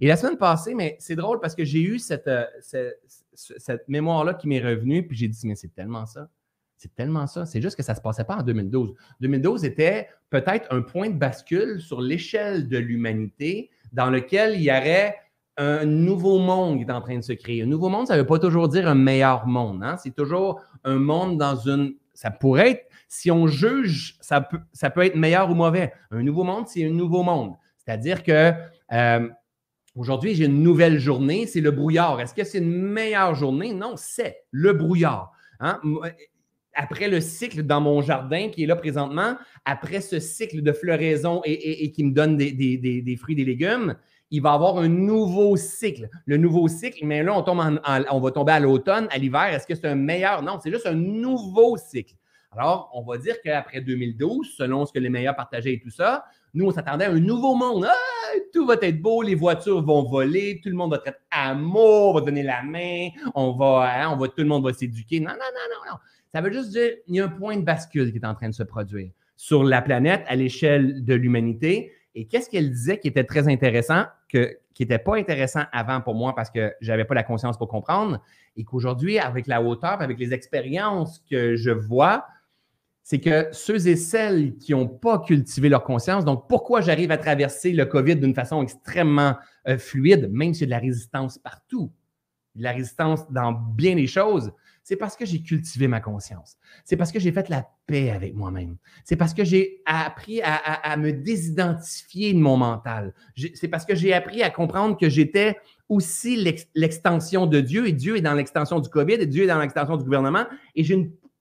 Et la semaine passée, mais c'est drôle parce que j'ai eu cette, euh, cette, mémoire-là qui m'est revenue, puis j'ai dit, mais c'est tellement ça. C'est tellement ça. C'est juste que ça ne se passait pas en 2012. 2012 était peut-être un point de bascule sur l'échelle de l'humanité dans lequel il y aurait un nouveau monde est en train de se créer. Un nouveau monde, ça ne veut pas toujours dire un meilleur monde. Hein? C'est toujours un monde dans une. Ça pourrait être, si on juge, ça peut, être meilleur ou mauvais. Un nouveau monde, c'est un nouveau monde. C'est-à-dire que euh, aujourd'hui, j'ai une nouvelle journée, c'est le brouillard. Est-ce que c'est une meilleure journée? Non, c'est le brouillard. Hein? Après le cycle dans mon jardin qui est là présentement, après ce cycle de floraison et, qui me donne des, des fruits, des légumes, il va avoir un nouveau cycle. Le nouveau cycle, mais là, on, va tomber à l'automne, à l'hiver. Est-ce que c'est un meilleur? Non, c'est juste un nouveau cycle. Alors, on va dire qu'après 2012, selon ce que les meilleurs partageaient et tout ça, nous, on s'attendait à un nouveau monde. Tout va être beau, les voitures vont voler, tout le monde va être amour, on va donner la main, on va, hein, on va, tout le monde va s'éduquer. Non, non, non, non, non. Ça veut juste dire qu'il y a un point de bascule qui est en train de se produire sur la planète à l'échelle de l'humanité. Et qu'est-ce qu'elle disait qui était très intéressant, que, qui n'était pas intéressant avant pour moi parce que je n'avais pas la conscience pour comprendre, et qu'aujourd'hui, avec la hauteur, avec les expériences que je vois, c'est que ceux et celles qui n'ont pas cultivé leur conscience, donc pourquoi j'arrive à traverser le COVID d'une façon extrêmement euh, fluide, même s'il y a de la résistance partout, de la résistance dans bien des choses, c'est parce que j'ai cultivé ma conscience. C'est parce que j'ai fait la paix avec moi-même. C'est parce que j'ai appris à, me désidentifier de mon mental. C'est parce que j'ai appris à comprendre que j'étais aussi l'extension de Dieu et Dieu est dans l'extension du COVID et Dieu est dans l'extension du gouvernement. Et j'ai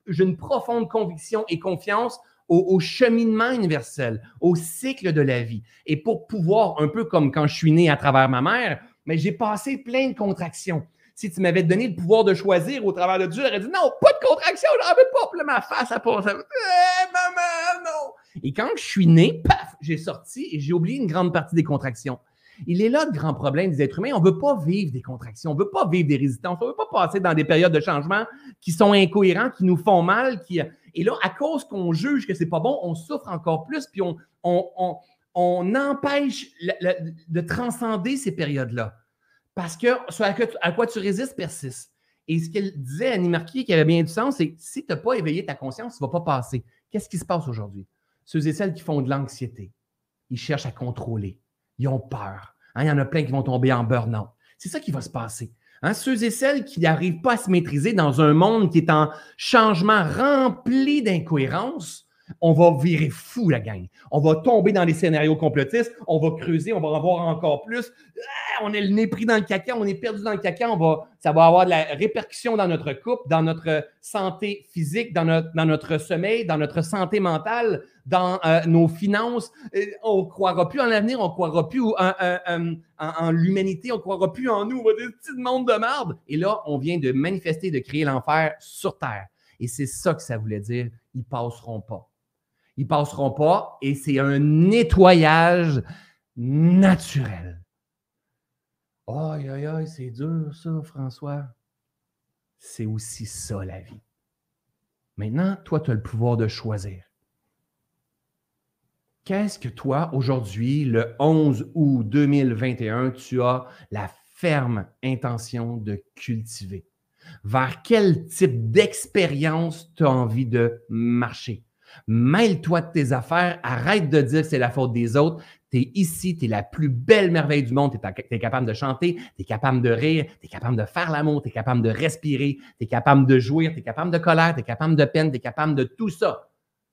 une, profonde conviction et confiance au, cheminement universel, au cycle de la vie. Et pour pouvoir, un peu comme quand je suis né à travers ma mère, mais j'ai passé plein de contractions si tu m'avais donné le pouvoir de choisir au travers de Dieu, j'aurais dit non, pas de contraction, j'en veux pas. Puis ma face, à part, eh, maman, non. Et quand je suis né, paf, j'ai sorti et j'ai oublié une grande partie des contractions. Il est là le grand problème des êtres humains. On ne veut pas vivre des contractions, on ne veut pas vivre des résistances, on ne veut pas passer dans des périodes de changement qui sont incohérents, qui nous font mal. Et là, à cause qu'on juge que ce n'est pas bon, on souffre encore plus, puis on, empêche de transcender ces périodes-là. Parce que ce à quoi tu résistes persiste. Et ce qu'elle disait, Annie Marquis, qui avait bien du sens, c'est si tu n'as pas éveillé ta conscience, tu ne vas pas passer. Qu'est-ce qui se passe aujourd'hui? Ceux et celles qui font de l'anxiété, ils cherchent à contrôler, ils ont peur. Hein, il y en a plein qui vont tomber en burn-out. C'est ça qui va se passer. Hein, ceux et celles qui n'arrivent pas à se maîtriser dans un monde qui est en changement rempli d'incohérences, on va virer fou, la gang. On va tomber dans les scénarios complotistes, on va creuser, on va en voir encore plus. Ah, on est le nez pris dans le caca, on est perdu dans le caca, on va, ça va avoir de la répercussion dans notre couple, dans notre santé physique, dans notre, sommeil, dans notre santé mentale, dans euh, nos finances. Euh, on ne croira plus en l'avenir, on ne croira plus en, l'humanité, on ne croira plus en nous, on va des petits monde de merde. Et là, on vient de manifester, de créer l'enfer sur Terre. Et c'est ça que ça voulait dire, ils passeront pas ils passeront pas et c'est un nettoyage naturel. Aïe, aïe, aïe, c'est dur ça, François. C'est aussi ça la vie. Maintenant, toi, tu as le pouvoir de choisir. Qu'est-ce que toi, aujourd'hui, le 11 août 2021, tu as la ferme intention de cultiver? Vers quel type d'expérience tu as envie de marcher? Mêle-toi de tes affaires, arrête de dire que c'est la faute des autres. Tu es ici, tu es la plus belle merveille du monde, tu es, capable de chanter, tu es capable de rire, tu es capable de faire l'amour, tu es capable de respirer, tu es capable de jouir, tu es capable de colère, tu es capable de peine, tu es capable de tout ça.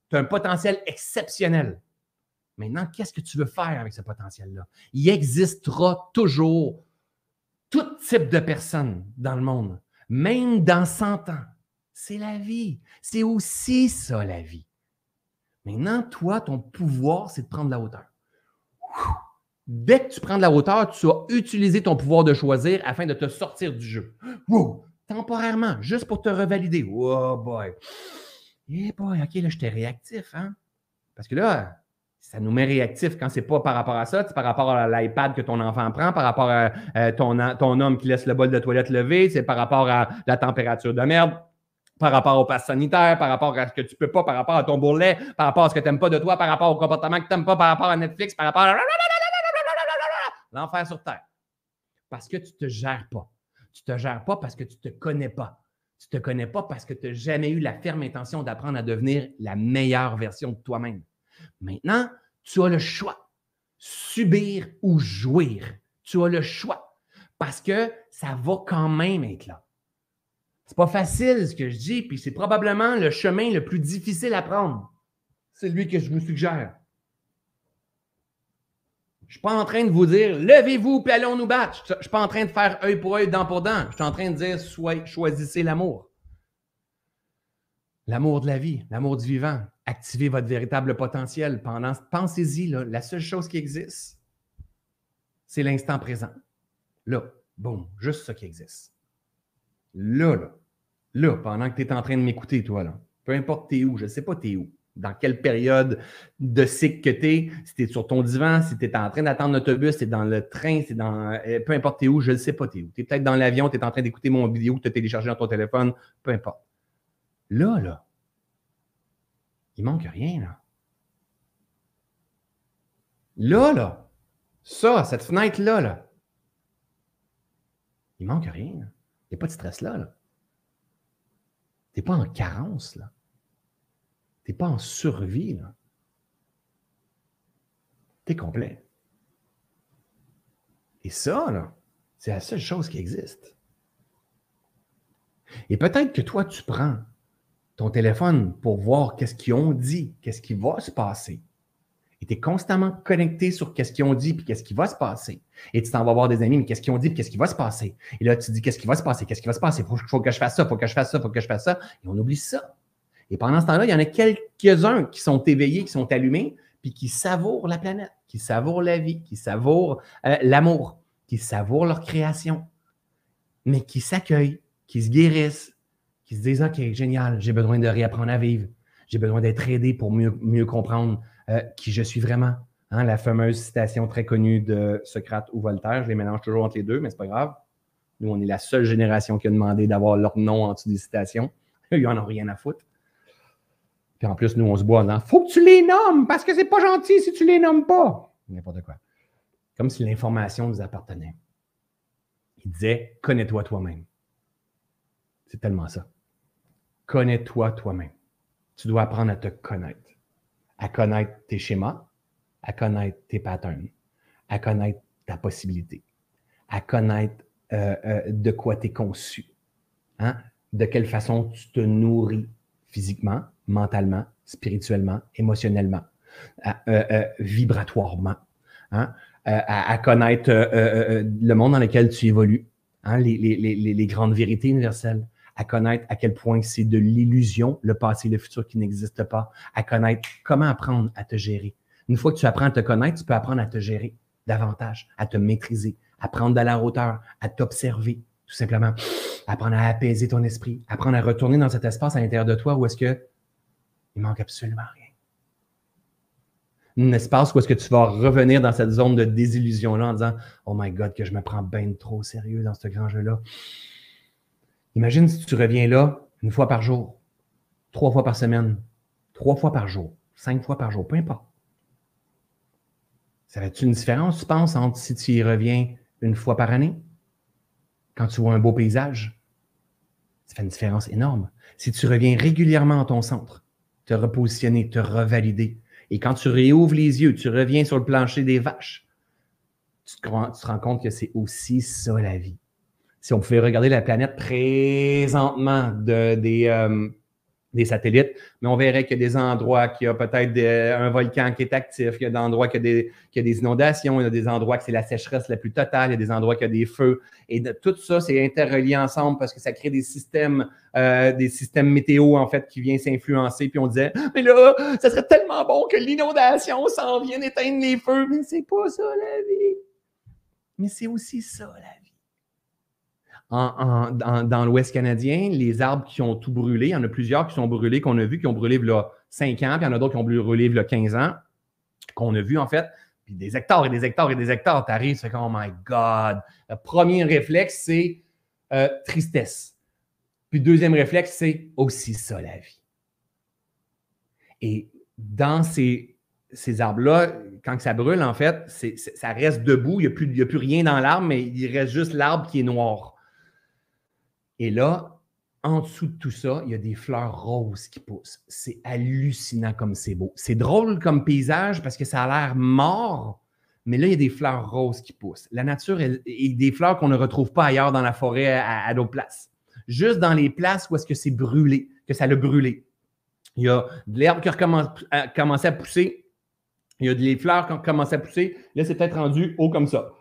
Tu as un potentiel exceptionnel. Maintenant, qu'est-ce que tu veux faire avec ce potentiel-là? Il existera toujours tout type de personnes dans le monde, même dans 100 ans. C'est la vie. C'est aussi ça, la vie. Maintenant, toi, ton pouvoir, c'est de prendre la hauteur. Dès que tu prends de la hauteur, tu vas utiliser ton pouvoir de choisir afin de te sortir du jeu. Temporairement, juste pour te revalider. Oh boy. Eh boy, OK, là, j'étais réactif, hein? Parce que là, ça nous met réactif quand c'est pas par rapport à ça, c'est par rapport à l'iPad que ton enfant prend, par rapport à euh, ton, ton homme qui laisse le bol de toilette levé, c'est par rapport à la température de merde par rapport au pass sanitaire, par rapport à ce que tu peux pas, par rapport à ton bourrelet, par rapport à ce que tu n'aimes pas de toi, par rapport au comportement que tu n'aimes pas, par rapport à Netflix, par rapport à l'enfer sur Terre. Parce que tu ne te gères pas. Tu ne te gères pas parce que tu ne te connais pas. Tu ne te connais pas parce que tu n'as jamais eu la ferme intention d'apprendre à devenir la meilleure version de toi-même. Maintenant, tu as le choix. Subir ou jouir. Tu as le choix. Parce que ça va quand même être là. C'est pas facile ce que je dis, puis c'est probablement le chemin le plus difficile à prendre. C'est lui que je vous suggère. Je ne suis pas en train de vous dire levez-vous puis allons nous battre. Je ne suis pas en train de faire œil pour œil, dent pour dent. Je suis en train de dire choisissez l'amour. L'amour de la vie, l'amour du vivant. Activez votre véritable potentiel. Pendant, pensez-y, la seule chose qui existe, c'est l'instant présent. Là, boum, juste ça qui existe. Là, là, là, pendant que tu es en train de m'écouter, toi, là, peu importe t'es où, je ne sais pas t'es où, dans quelle période de cycle que tu es, si tu es sur ton divan, si tu es en train d'attendre l'autobus, tu es dans le train, c'est dans. Euh, peu importe t'es où, je ne sais pas t'es où. Tu es peut-être dans l'avion, tu es en train d'écouter mon vidéo que tu as téléchargé dans ton téléphone, peu importe. Là, là, il manque rien, là. Là, là, ça, cette fenêtre-là, là, il manque rien. Pas de stress là. Tu n'es pas en carence. là. Tu n'es pas en survie. Tu es complet. Et ça, là, c'est la seule chose qui existe. Et peut-être que toi, tu prends ton téléphone pour voir qu'est-ce qu'ils ont dit, qu'est-ce qui va se passer tu es constamment connecté sur qu'est-ce qu'ils ont dit puis qu'est-ce qui va se passer. Et tu t'en vas voir des amis, mais qu'est-ce qu'ils ont dit puis qu'est-ce qui va se passer? Et là, tu dis qu'est-ce qui va se passer, qu'est-ce qui va se passer, il faut, que je fasse ça, faut que je fasse ça, faut que je fasse ça. Et on oublie ça. Et pendant ce temps-là, il y en a quelques-uns qui sont éveillés, qui sont allumés, puis qui savourent la planète, qui savourent la vie, qui savourent euh, l'amour, qui savourent leur création, mais qui s'accueillent, qui se guérissent, qui se disent OK, génial, j'ai besoin de réapprendre à vivre, j'ai besoin d'être aidé pour mieux, mieux comprendre euh, qui je suis vraiment. Hein, la fameuse citation très connue de Socrate ou Voltaire, je les mélange toujours entre les deux, mais c'est pas grave. Nous, on est la seule génération qui a demandé d'avoir leur nom en dessous des citations. (laughs) Ils n'en ont rien à foutre. Puis en plus, nous, on se boit dans Faut que tu les nommes parce que c'est pas gentil si tu les nommes pas. N'importe quoi. Comme si l'information nous appartenait. Il disait Connais-toi toi-même. C'est tellement ça. Connais-toi toi-même. Tu dois apprendre à te connaître à connaître tes schémas, à connaître tes patterns, à connaître ta possibilité, à connaître euh, euh, de quoi tu es conçu, hein? de quelle façon tu te nourris physiquement, mentalement, spirituellement, émotionnellement, euh, vibratoirement, hein? à, connaître le monde dans lequel tu évolues, hein? les, les grandes vérités universelles, à connaître à quel point c'est de l'illusion, le passé et le futur qui n'existent pas, à connaître comment apprendre à te gérer. Une fois que tu apprends à te connaître, tu peux apprendre à te gérer davantage, à te maîtriser, à prendre de la hauteur, à t'observer, tout simplement, apprendre à apaiser ton esprit, apprendre à retourner dans cet espace à l'intérieur de toi où est-ce que il manque absolument rien. un espace où est-ce que tu vas revenir dans cette zone de désillusion-là en disant Oh my God, que je me prends bien trop sérieux dans ce grand jeu-là. Imagine si tu reviens là une fois par jour, trois fois par semaine, trois fois par jour, cinq fois par jour, peu importe. Ça fait-tu une différence, tu penses, entre si tu y reviens une fois par année, quand tu vois un beau paysage? Ça fait une différence énorme. Si tu reviens régulièrement à ton centre, te repositionner, te revalider, et quand tu réouvres les yeux, tu reviens sur le plancher des vaches, tu te, rends compte que c'est aussi ça la vie. Si on pouvait regarder la planète présentement de, des, euh, des satellites, mais on verrait qu'il y a des endroits qu'il y a peut-être un volcan qui est actif, qu'il y a des endroits qu'il y, a des inondations, il y a des endroits que c'est la sécheresse la plus totale, il y a des endroits qu'il y a des feux. Et tout ça, c'est interrelié ensemble parce que ça crée des systèmes, euh, des systèmes météo, en fait, qui viennent s'influencer. Puis on disait, mais là, ça serait tellement bon que l'inondation s'en vienne éteindre les feux. Mais c'est pas ça la vie. Mais c'est aussi ça la vie dans l'Ouest canadien, les arbres qui ont tout brûlé, il y en a plusieurs qui sont brûlés, qu'on a vu, qui ont brûlé il y a 5 ans, puis il y en a d'autres qui ont brûlé il y a 15 ans, qu'on a vu en fait. Puis des hectares et des hectares et des hectares, tu arrives, c'est comme, oh my God. Le premier réflexe, c'est euh, tristesse. Puis deuxième réflexe, c'est aussi ça la vie. Et dans ces, ces arbres-là, quand ça brûle, en fait, ça reste debout. Il n'y a, a, plus rien dans l'arbre, mais il reste juste l'arbre qui est noir. Et là, en dessous de tout ça, il y a des fleurs roses qui poussent. C'est hallucinant comme c'est beau. C'est drôle comme paysage parce que ça a l'air mort, mais là, il y a des fleurs roses qui poussent. La nature et des fleurs qu'on ne retrouve pas ailleurs dans la forêt à, d'autres places. Juste dans les places où est-ce que c'est brûlé, que ça l'a brûlé. Il y a de l'herbe qui a commencé à pousser. Il y a des fleurs qui ont commencé à pousser. Là, c'est peut-être rendu haut comme ça.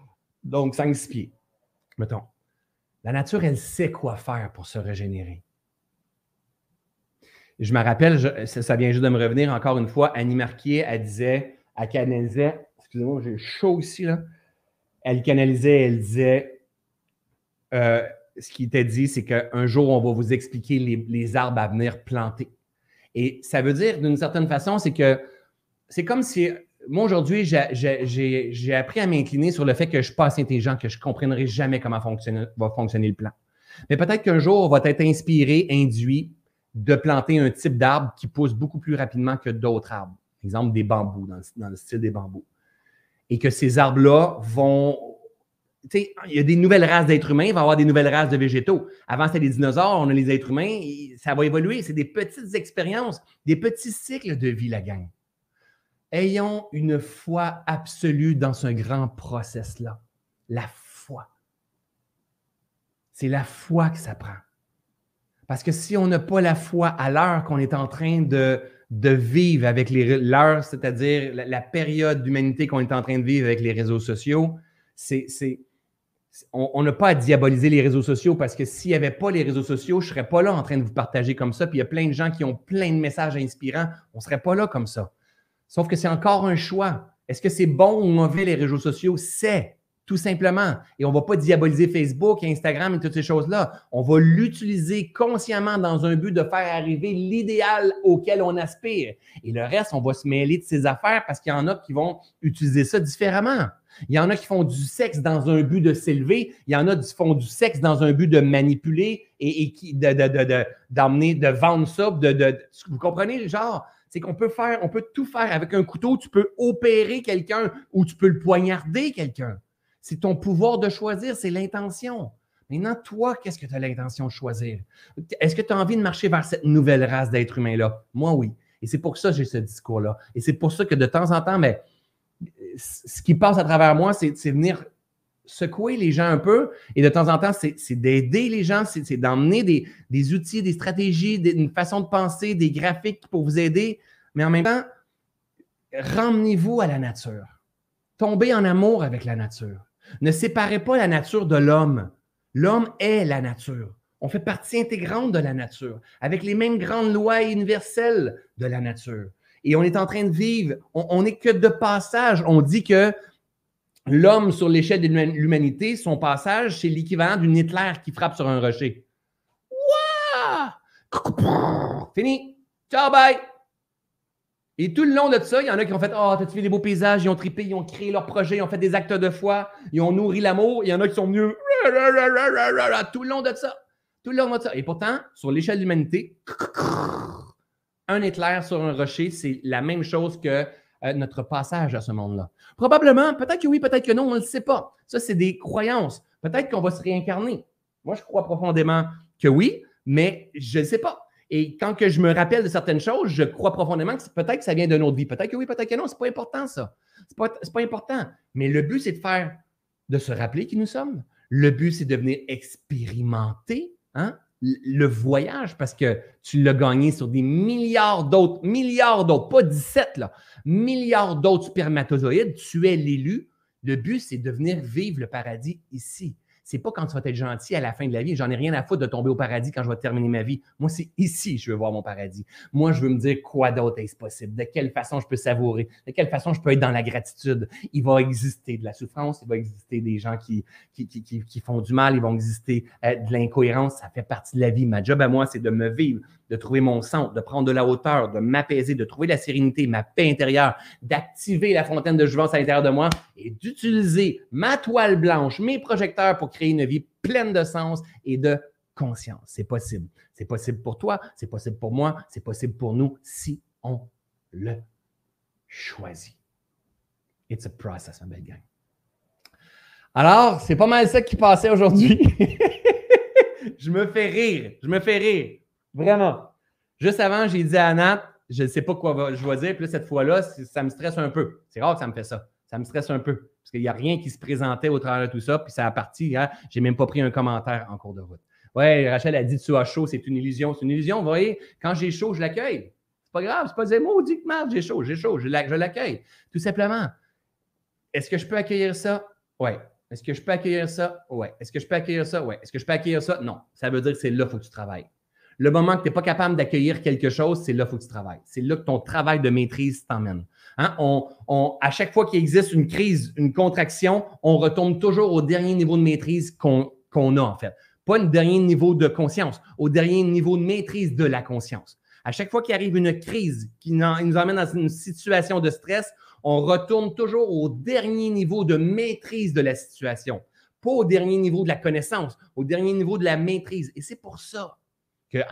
Donc, 5-6 pieds. Mettons. La nature, elle sait quoi faire pour se régénérer. Je me rappelle, ça, vient juste de me revenir encore une fois, Annie Marquier, elle disait, elle canalisait, excusez-moi, j'ai chaud ici, là. Elle canalisait, elle disait, euh, ce qui était dit, c'est qu'un jour, on va vous expliquer les, arbres à venir planter. Et ça veut dire, d'une certaine façon, c'est que c'est comme si moi, aujourd'hui, j'ai appris à m'incliner sur le fait que je ne suis pas assez intelligent, que je ne comprendrai jamais comment va fonctionner le plan. Mais peut-être qu'un jour, on va être inspiré, induit de planter un type d'arbre qui pousse beaucoup plus rapidement que d'autres arbres. Exemple, des bambous, dans le, style des bambous. Et que ces arbres-là vont. Tu sais, il y a des nouvelles races d'êtres humains, il va y avoir des nouvelles races de végétaux. Avant, c'était les dinosaures, on a les êtres humains, ça va évoluer. C'est des petites expériences, des petits cycles de vie, la gang. Ayons une foi absolue dans ce grand process-là. La foi. C'est la foi que ça prend. Parce que si on n'a pas la foi à l'heure qu'on est en train de, vivre avec l'heure, c'est-à-dire la, période d'humanité qu'on est en train de vivre avec les réseaux sociaux, c'est, on n'a pas à diaboliser les réseaux sociaux parce que s'il n'y avait pas les réseaux sociaux, je ne serais pas là en train de vous partager comme ça. Puis il y a plein de gens qui ont plein de messages inspirants. On ne serait pas là comme ça. Sauf que c'est encore un choix. Est-ce que c'est bon ou mauvais les réseaux sociaux? C'est tout simplement. Et on ne va pas diaboliser Facebook, Instagram et toutes ces choses-là. On va l'utiliser consciemment dans un but de faire arriver l'idéal auquel on aspire. Et le reste, on va se mêler de ces affaires parce qu'il y en a qui vont utiliser ça différemment. Il y en a qui font du sexe dans un but de s'élever. Il y en a qui font du sexe dans un but de manipuler et, qui d'amener, de, vendre ça. De, vous comprenez, genre, c'est qu'on peut faire, on peut tout faire avec un couteau. Tu peux opérer quelqu'un ou tu peux le poignarder quelqu'un. C'est ton pouvoir de choisir, c'est l'intention. Maintenant, toi, qu'est-ce que tu as l'intention de choisir? Est-ce que tu as envie de marcher vers cette nouvelle race d'êtres humains-là? Moi, oui. Et c'est pour ça que j'ai ce discours-là. Et c'est pour ça que de temps en temps, mais, ce qui passe à travers moi, c'est venir secouer les gens un peu. Et de temps en temps, c'est d'aider les gens, c'est d'emmener des, outils, des stratégies, une façon de penser, des graphiques pour vous aider. Mais en même temps, ramenez-vous à la nature. Tombez en amour avec la nature. Ne séparez pas la nature de l'homme. L'homme est la nature. On fait partie intégrante de la nature, avec les mêmes grandes lois universelles de la nature. Et on est en train de vivre, on n'est que de passage. On dit que l'homme sur l'échelle de l'humanité, son passage, c'est l'équivalent d'une Hitler qui frappe sur un rocher. Fini. Ciao, bye! Et tout le long de ça, il y en a qui ont fait Oh, t'as-tu vu des beaux paysages? Ils ont tripé, ils ont créé leur projet, ils ont fait des actes de foi, ils ont nourri l'amour. Il y en a qui sont venus tout le long de ça. Tout le long de ça. Et pourtant, sur l'échelle de l'humanité, un éclair sur un rocher, c'est la même chose que euh, notre passage à ce monde-là. Probablement, peut-être que oui, peut-être que non, on ne le sait pas. Ça, c'est des croyances. Peut-être qu'on va se réincarner. Moi, je crois profondément que oui, mais je ne sais pas. Et quand que je me rappelle de certaines choses, je crois profondément que peut-être que ça vient d'une autre vie. Peut-être que oui, peut-être que non. Ce n'est pas important, ça. Ce n'est pas, pas, important. Mais le but, c'est de faire, de se rappeler qui nous sommes. Le but, c'est de venir expérimenter hein, le voyage parce que tu l'as gagné sur des milliards d'autres, milliards d'autres, pas 17, là, milliards d'autres spermatozoïdes. Tu es l'élu. Le but, c'est de venir vivre le paradis ici c'est pas quand tu vas être gentil à la fin de la vie. J'en ai rien à foutre de tomber au paradis quand je vais terminer ma vie. Moi, c'est ici que je veux voir mon paradis. Moi, je veux me dire quoi d'autre est-ce possible, de quelle façon je peux savourer, de quelle façon je peux être dans la gratitude? Il va exister de la souffrance, il va exister des gens qui, qui, qui, qui font du mal, il va exister euh, de l'incohérence. Ça fait partie de la vie. Ma job à moi, c'est de me vivre, de trouver mon centre, de prendre de la hauteur, de m'apaiser, de trouver la sérénité, ma paix intérieure, d'activer la fontaine de jouvence à l'intérieur de moi et d'utiliser ma toile blanche, mes projecteurs pour créer une vie pleine de sens et de conscience. C'est possible. C'est possible pour toi, c'est possible pour moi, c'est possible pour nous si on le choisit. It's a process, ma belle gang. Alors, c'est pas mal ça qui passait aujourd'hui. (laughs) je me fais rire. Je me fais rire. Vraiment. Juste avant, j'ai dit à Nat, je ne sais pas quoi je vais dire. Puis cette fois-là, ça me stresse un peu. C'est rare que ça me fait ça. Ça me stresse un peu. Parce qu'il n'y a rien qui se présentait au travers de tout ça. Puis ça a parti. Hein, j'ai même pas pris un commentaire en cours de route. Ouais, Rachel a dit tu as chaud, c'est une illusion. C'est une illusion. Vous voyez, quand j'ai chaud, je l'accueille. C'est pas grave. C'est pas des mots, dit que j'ai chaud, j'ai chaud. Je l'accueille. Tout simplement. Est-ce que je peux accueillir ça? Oui. Est-ce que je peux accueillir ça? Oui. Est-ce que je peux accueillir ça? Oui. Est-ce que je peux accueillir ça? Non. Ça veut dire que c'est là qu'il faut que tu travailles. Le moment que tu n'es pas capable d'accueillir quelque chose, c'est là qu'il faut que tu travailles. C'est là que ton travail de maîtrise t'emmène. Hein? On, à chaque fois qu'il existe une crise, une contraction, on retourne toujours au dernier niveau de maîtrise qu'on a, en fait. Pas le dernier niveau de conscience, au dernier niveau de maîtrise de la conscience. À chaque fois qu'il arrive une crise qui nous emmène dans une situation de stress, on retourne toujours au dernier niveau de maîtrise de la situation, pas au dernier niveau de la connaissance, au dernier niveau de la maîtrise. Et c'est pour ça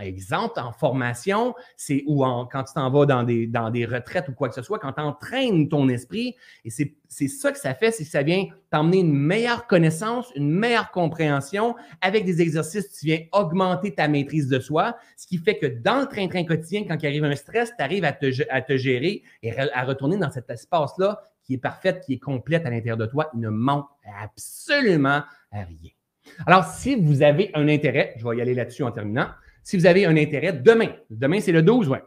exemple, en formation, c'est ou en, quand tu t'en vas dans des, dans des retraites ou quoi que ce soit, quand tu entraînes ton esprit, et c'est ça que ça fait, c'est que ça vient t'emmener une meilleure connaissance, une meilleure compréhension. Avec des exercices, tu viens augmenter ta maîtrise de soi, ce qui fait que dans le train-train quotidien, quand il arrive un stress, tu arrives à te, à te gérer et à retourner dans cet espace-là qui est parfait, qui est complète à l'intérieur de toi. Il ne manque absolument rien. Alors, si vous avez un intérêt, je vais y aller là-dessus en terminant, si vous avez un intérêt, demain, demain c'est le 12, ouais.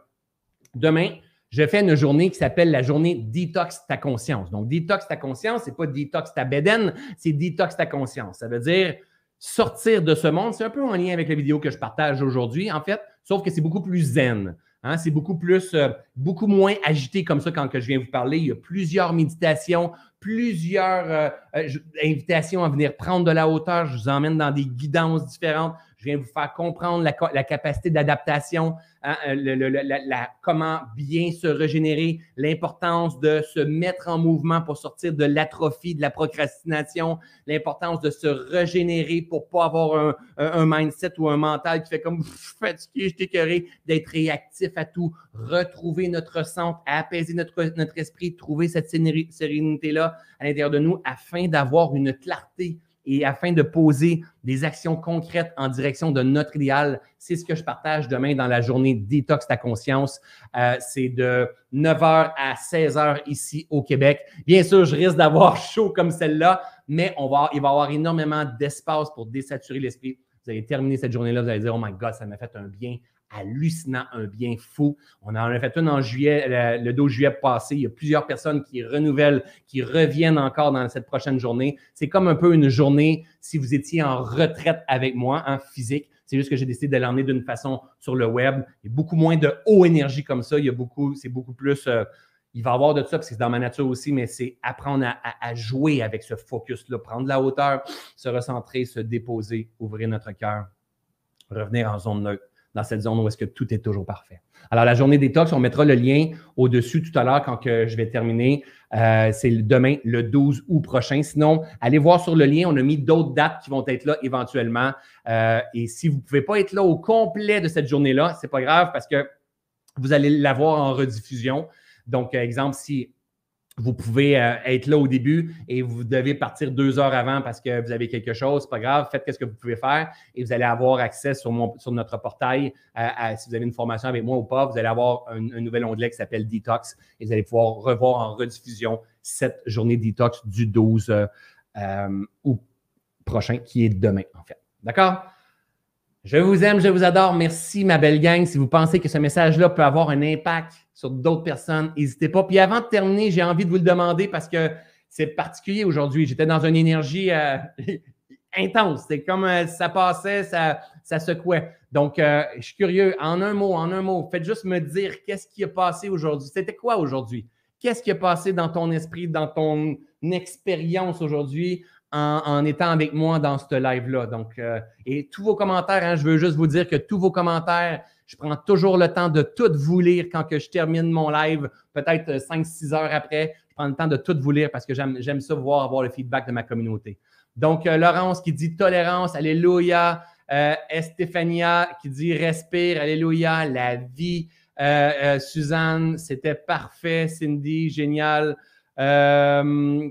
Demain, je fais une journée qui s'appelle la journée Detox ta conscience. Donc, Detox ta conscience, c'est pas Detox ta bédaine, c'est Detox ta conscience. Ça veut dire sortir de ce monde. C'est un peu en lien avec la vidéo que je partage aujourd'hui, en fait, sauf que c'est beaucoup plus zen. Hein. c'est beaucoup plus, euh, beaucoup moins agité comme ça quand je viens vous parler. Il y a plusieurs méditations, plusieurs euh, euh, invitations à venir prendre de la hauteur. Je vous emmène dans des guidances différentes. Je viens vous faire comprendre la, capacité d'adaptation, hein, euh, comment bien se régénérer, l'importance de se mettre en mouvement pour sortir de l'atrophie, de la procrastination, l'importance de se régénérer pour ne pas avoir un, mindset ou un mental qui fait comme fatigué, je t'écœuré, d'être réactif à tout, retrouver notre centre, apaiser notre, notre esprit, trouver cette sérénité-là à l'intérieur de nous afin d'avoir une clarté et afin de poser des actions concrètes en direction de notre idéal. C'est ce que je partage demain dans la journée Détox ta conscience. Euh, c'est de 9h à 16h ici au Québec. Bien sûr, je risque d'avoir (laughs) chaud comme celle-là, mais on va, il va y avoir énormément d'espace pour désaturer l'esprit. Vous allez terminer cette journée-là, vous allez dire, oh my God, ça m'a fait un bien hallucinant, un bien fou. On en a fait une en juillet, le 12 juillet passé. Il y a plusieurs personnes qui renouvellent, qui reviennent encore dans cette prochaine journée. C'est comme un peu une journée si vous étiez en retraite avec moi en physique. C'est juste que j'ai décidé de l'emmener d'une façon sur le web. Il y a beaucoup moins de haut énergie comme ça. Il y a beaucoup, c'est beaucoup plus. Euh, il va y avoir de ça parce que c'est dans ma nature aussi, mais c'est apprendre à, à, jouer avec ce focus-là, prendre la hauteur, se recentrer, se déposer, ouvrir notre cœur, revenir en zone neutre dans cette zone où est-ce que tout est toujours parfait. Alors, la journée détox, on mettra le lien au-dessus tout à l'heure quand je vais terminer. Euh, c'est demain, le 12 août prochain. Sinon, allez voir sur le lien. On a mis d'autres dates qui vont être là éventuellement. Euh, et si vous ne pouvez pas être là au complet de cette journée-là, ce n'est pas grave parce que vous allez l'avoir en rediffusion. Donc, exemple, si vous pouvez euh, être là au début et vous devez partir deux heures avant parce que vous avez quelque chose, c'est pas grave, faites ce que vous pouvez faire et vous allez avoir accès sur, sur notre portail. si vous avez une formation avec moi ou pas, vous allez avoir un, nouvel onglet qui s'appelle Detox et vous allez pouvoir revoir en rediffusion cette journée Detox du 12 euh, euh, août prochain, qui est demain en fait. D'accord? Je vous aime, je vous adore. Merci, ma belle gang. Si vous pensez que ce message-là peut avoir un impact sur d'autres personnes, n'hésitez pas. Puis avant de terminer, j'ai envie de vous le demander parce que c'est particulier aujourd'hui. J'étais dans une énergie euh, (laughs) intense. C'était comme euh, ça passait, ça, ça secouait. Donc, euh, je suis curieux. En un mot, en un mot, faites juste me dire qu'est-ce qui a passé aujourd'hui. C'était quoi aujourd'hui? Qu'est-ce qui a passé dans ton esprit, dans ton expérience aujourd'hui? En, étant avec moi dans ce live-là. Donc, euh, et tous vos commentaires, hein, je veux juste vous dire que tous vos commentaires, je prends toujours le temps de tout vous lire quand je termine mon live, peut-être 5-6 heures après. Je prends le temps de tout vous lire parce que j'aime ça voir avoir le feedback de ma communauté. Donc, euh, Laurence qui dit tolérance, alléluia. Euh, Estefania qui dit respire, alléluia, la vie. Suzanne, c'était parfait. Cindy, génial. Euh,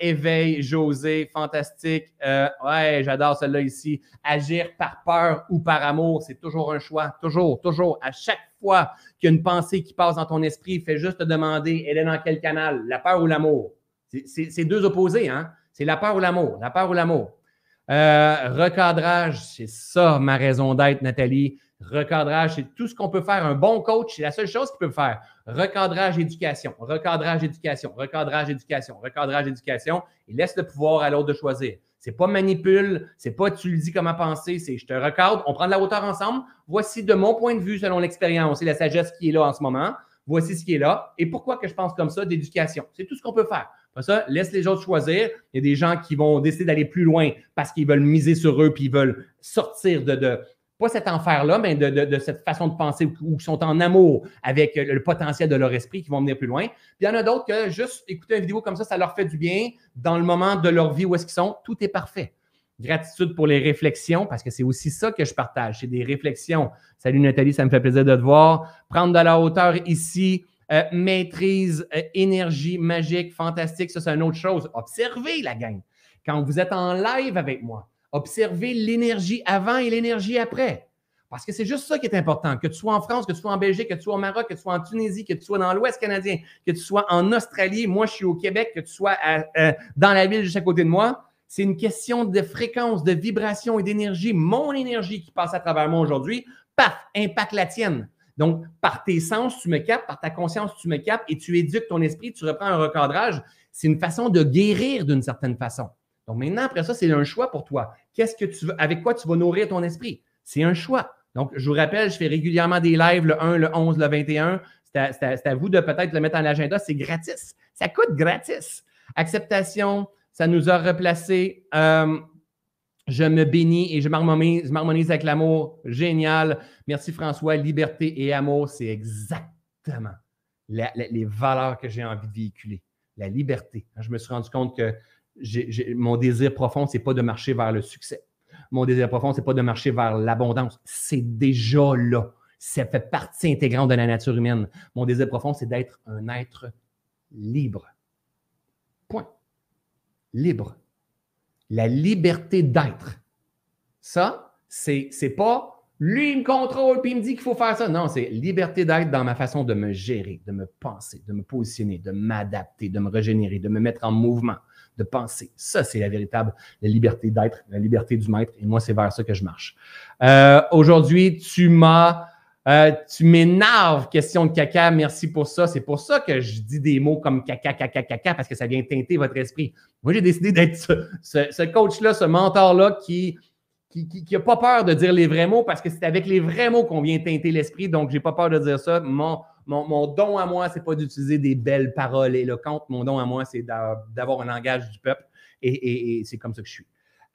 éveil, José, fantastique. Euh, ouais, j'adore celle-là ici. Agir par peur ou par amour, c'est toujours un choix. Toujours, toujours. À chaque fois qu'il y a une pensée qui passe dans ton esprit, fais juste te demander, elle est dans quel canal? La peur ou l'amour? C'est deux opposés, hein? C'est la peur ou l'amour? La peur ou l'amour? Euh, recadrage, c'est ça ma raison d'être, Nathalie. Recadrage, c'est tout ce qu'on peut faire. Un bon coach, c'est la seule chose qu'il peut faire. Recadrage, éducation, recadrage, éducation, recadrage, éducation, recadrage, éducation. Il laisse le pouvoir à l'autre de choisir. C'est pas manipule, c'est pas tu lui dis comment penser, c'est je te recadre, on prend de la hauteur ensemble. Voici de mon point de vue, selon l'expérience et la sagesse qui est là en ce moment. Voici ce qui est là. Et pourquoi que je pense comme ça d'éducation? C'est tout ce qu'on peut faire. Pas ça, laisse les autres choisir. Il y a des gens qui vont décider d'aller plus loin parce qu'ils veulent miser sur eux puis ils veulent sortir de, de, pas cet enfer-là, mais de, cette façon de penser où, ils sont en amour avec le, potentiel de leur esprit qui vont venir plus loin. Puis il y en a d'autres que juste écouter une vidéo comme ça, ça leur fait du bien dans le moment de leur vie où est-ce qu'ils sont. Tout est parfait. Gratitude pour les réflexions, parce que c'est aussi ça que je partage. C'est des réflexions. Salut Nathalie, ça me fait plaisir de te voir. Prendre de la hauteur ici, euh, maîtrise, euh, énergie magique, fantastique, ça c'est une autre chose. Observez la gang. Quand vous êtes en live avec moi, Observez l'énergie avant et l'énergie après. Parce que c'est juste ça qui est important. Que tu sois en France, que tu sois en Belgique, que tu sois au Maroc, que tu sois en Tunisie, que tu sois dans l'Ouest canadien, que tu sois en Australie, moi je suis au Québec, que tu sois euh, dans la ville juste à côté de moi. C'est une question de fréquence, de vibration et d'énergie. Mon énergie qui passe à travers moi aujourd'hui, paf, impacte la tienne. Donc, par tes sens, tu me capes, par ta conscience, tu me capes et tu éduques ton esprit, tu reprends un recadrage. C'est une façon de guérir d'une certaine façon. Donc maintenant, après ça, c'est un choix pour toi. Qu'est-ce que tu veux, avec quoi tu vas nourrir ton esprit? C'est un choix. Donc, je vous rappelle, je fais régulièrement des lives le 1, le 11, le 21. C'est à, vous de peut-être le mettre en agenda. C'est gratis. Ça coûte gratis. Acceptation, ça nous a replacé. Euh, je me bénis et je m'harmonise avec l'amour. Génial. Merci François. Liberté et amour, c'est exactement les valeurs que j'ai envie de véhiculer. La liberté. Je me suis rendu compte que mon désir profond, ce n'est pas de marcher vers le succès. Mon désir profond, ce n'est pas de marcher vers l'abondance. C'est déjà là. Ça fait partie intégrante de la nature humaine. Mon désir profond, c'est d'être un être libre. Point. Libre. La liberté d'être. Ça, c'est, c'est pas lui, il me contrôle puis il me dit qu'il faut faire ça. Non, c'est liberté d'être dans ma façon de me gérer, de me penser, de me positionner, de m'adapter, de me régénérer, de me mettre en mouvement de penser. Ça, c'est la véritable la liberté d'être, la liberté du maître. Et moi, c'est vers ça que je marche. Euh, aujourd'hui, tu m'as. Euh, tu m'énerves, question de caca. Merci pour ça. C'est pour ça que je dis des mots comme caca, caca, caca, parce que ça vient teinter votre esprit. Moi, j'ai décidé d'être ce, coach-là, ce mentor-là qui qui n'a pas peur de dire les vrais mots parce que c'est avec les vrais mots qu'on vient teinter l'esprit. Donc, je n'ai pas peur de dire ça. Mon, mon, don à moi, ce n'est pas d'utiliser des belles paroles éloquentes. Mon don à moi, c'est d'avoir un langage du peuple. Et, et, c'est comme ça que je suis.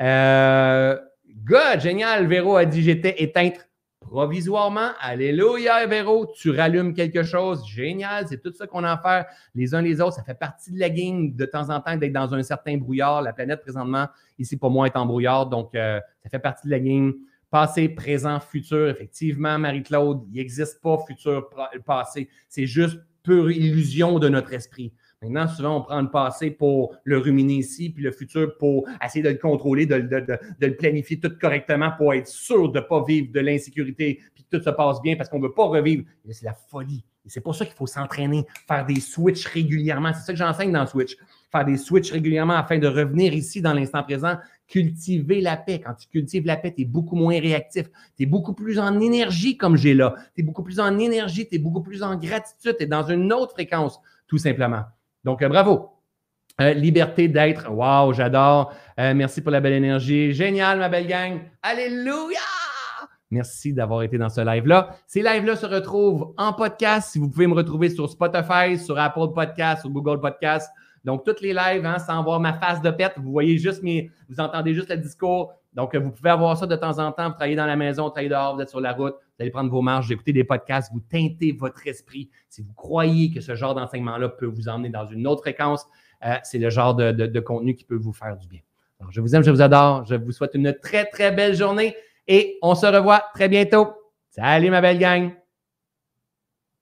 Euh, God, génial. Véro a dit j'étais éteinte provisoirement. Alléluia, Véro, tu rallumes quelque chose. Génial, c'est tout ça qu'on a à faire les uns les autres. Ça fait partie de la game de temps en temps d'être dans un certain brouillard. La planète, présentement, ici pour moi, est en brouillard. Donc, euh, ça fait partie de la game. Passé, présent, futur. Effectivement, Marie-Claude, il n'existe pas futur, passé. C'est juste pure illusion de notre esprit. Maintenant, souvent, on prend le passé pour le ruminer ici, puis le futur pour essayer de le contrôler, de, le planifier tout correctement pour être sûr de ne pas vivre de l'insécurité, puis que tout se passe bien parce qu'on ne veut pas revivre. C'est la folie. Et c'est pour ça qu'il faut s'entraîner, faire des switches régulièrement. C'est ça que j'enseigne dans Switch. Faire des switches régulièrement afin de revenir ici dans l'instant présent, cultiver la paix. Quand tu cultives la paix, tu es beaucoup moins réactif. Tu es beaucoup plus en énergie comme j'ai là. Tu es beaucoup plus en énergie, tu es beaucoup plus en gratitude, tu es dans une autre fréquence, tout simplement. Donc, euh, bravo. Euh, liberté d'être. Wow, j'adore. Euh, merci pour la belle énergie. Génial, ma belle gang. Alléluia! Merci d'avoir été dans ce live-là. Ces lives-là se retrouvent en podcast. Si vous pouvez me retrouver sur Spotify, sur Apple Podcast, sur Google Podcast. Donc, tous les lives, hein, sans voir ma face de pète, vous voyez juste mes, vous entendez juste le discours. Donc, vous pouvez avoir ça de temps en temps. Vous travaillez dans la maison, vous travaillez dehors, vous êtes sur la route, vous allez prendre vos marches, vous écoutez des podcasts, vous teintez votre esprit. Si vous croyez que ce genre d'enseignement-là peut vous emmener dans une autre fréquence, euh, c'est le genre de, contenu qui peut vous faire du bien. Alors, je vous aime, je vous adore. Je vous souhaite une très, très belle journée et on se revoit très bientôt. Salut, ma belle gang!